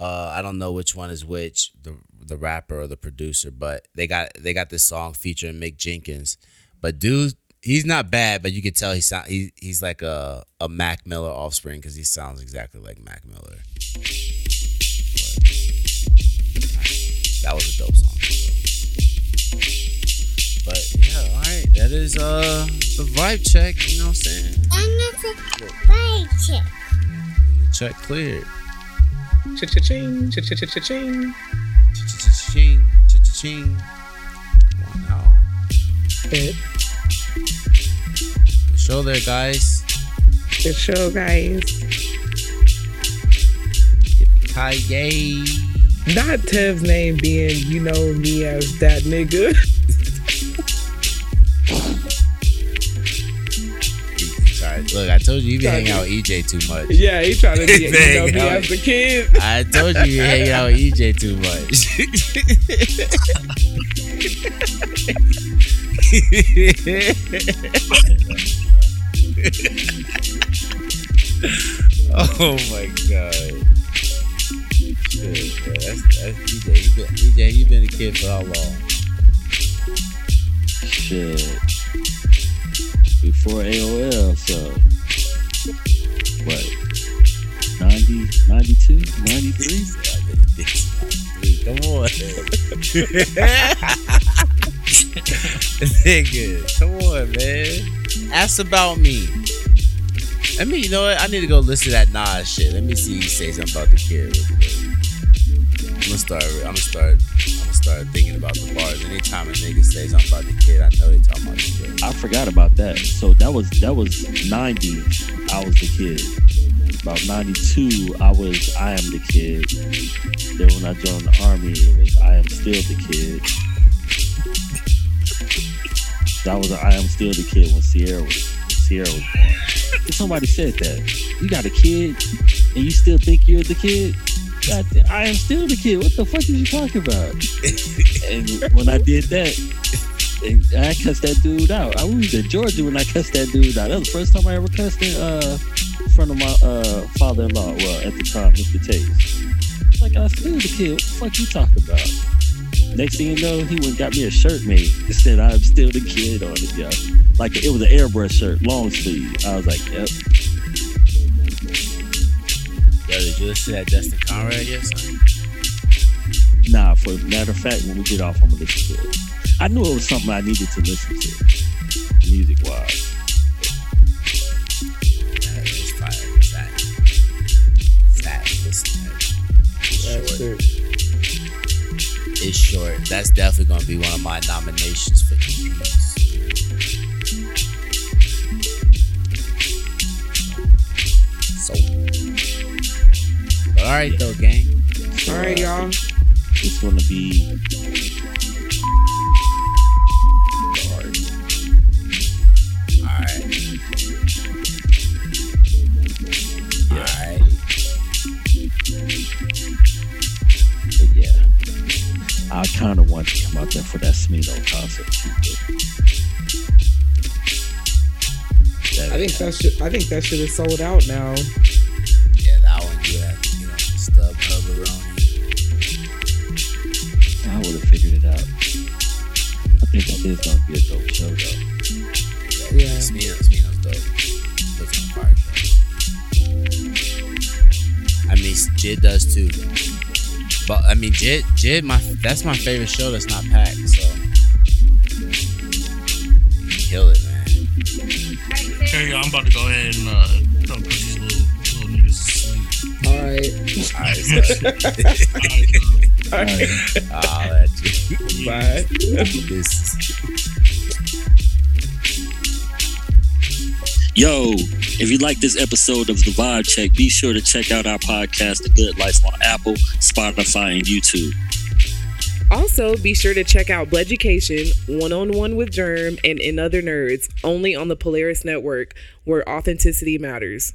Uh, I don't know which one is which, the the rapper or the producer, but they got they got this song featuring Mick Jenkins. But dude, he's not bad, but you could tell he sound he, he's like a a Mac Miller offspring because he sounds exactly like Mac Miller. That was a dope song. so. But yeah, all right, that is uh the vibe check. You know what I'm saying? And the check cleared. cha-cha-ching, cha-cha-cha-ching. Cha-cha-ching, cha-cha-ching. Come on now. It, Good show there, guys. good show, guys. Yippee-ki-yay. Not Tev's name being, you know me as that nigga. Look, I told you you be hanging out with EJ too much. yeah, he trying to be, you know how- as the kid. I told you you hanging out with EJ too much. oh my god. Shit, man. That's, that's EJ. You been, EJ, you been a kid for how long? Shit. Before AOL, so what? 90, 92, 93? Come on. Nigga, come on, man. Ask about me. I mean, you know what? I need to go listen to that Nas shit. Let me see you say something about the kid real quick. I'm gonna start. I'm gonna start. I'm gonna start thinking about the bars. Anytime a nigga something about the kid, I know they talking about the kid. I forgot about that. So that was that was 90. I was the kid. About 92, I was I am the kid. Then when I joined the army, it was I am still the kid. That was I am still the kid when Sierra was Sierra was born. If somebody said that, you got a kid and you still think you're the kid. God, I am still the kid. What the fuck is you talking about? and when I did that, I cussed that dude out. I was in Georgia when I cussed that dude out. That was the first time I ever cussed in, uh, in front of my uh, father-in-law. Well, at the time, Mr. Chase. Like I still the kid. What the fuck you talking about? Next thing you know, he went and got me a shirt made. It said I'm still the kid on it, yo. Like it was an airbrush shirt, long sleeve. I was like, yep. Yo, did you listen to that Justin Conrad yet, son? Nah, for matter of fact, when we get off, I'm gonna listen to it. I knew it was something I needed to listen to, music wise. Yeah, it's fire. Zach. Zach, listen that. That's short. it. It's short. That's definitely gonna be one of my nominations for EPs. All right though, gang. All right, y'all. It's gonna be hard. All right. All right. Yeah, I kind of want to come out there for that Smino concert. too, I think that should. I think that should have sold out now. Think that is gonna be a dope show though. Yeah. Smino, Smino's dope. Puts on fire show. I mean, Jid does too. But I mean, Jid, Jid, my that's my favorite show that's not packed. So kill it, man. Here you go. I'm about to go ahead and uh, try to put these little little niggas to sleep. All right. All right, so, All right, uh, All right. I'll let you. Bye. Yo, if you like this episode of The Vibe Check, be sure to check out our podcast, The Good Life, on Apple, Spotify, and YouTube. Also, be sure to check out Education, One on One with Germ, and In Other Nerds, only on the Polaris Network, where authenticity matters.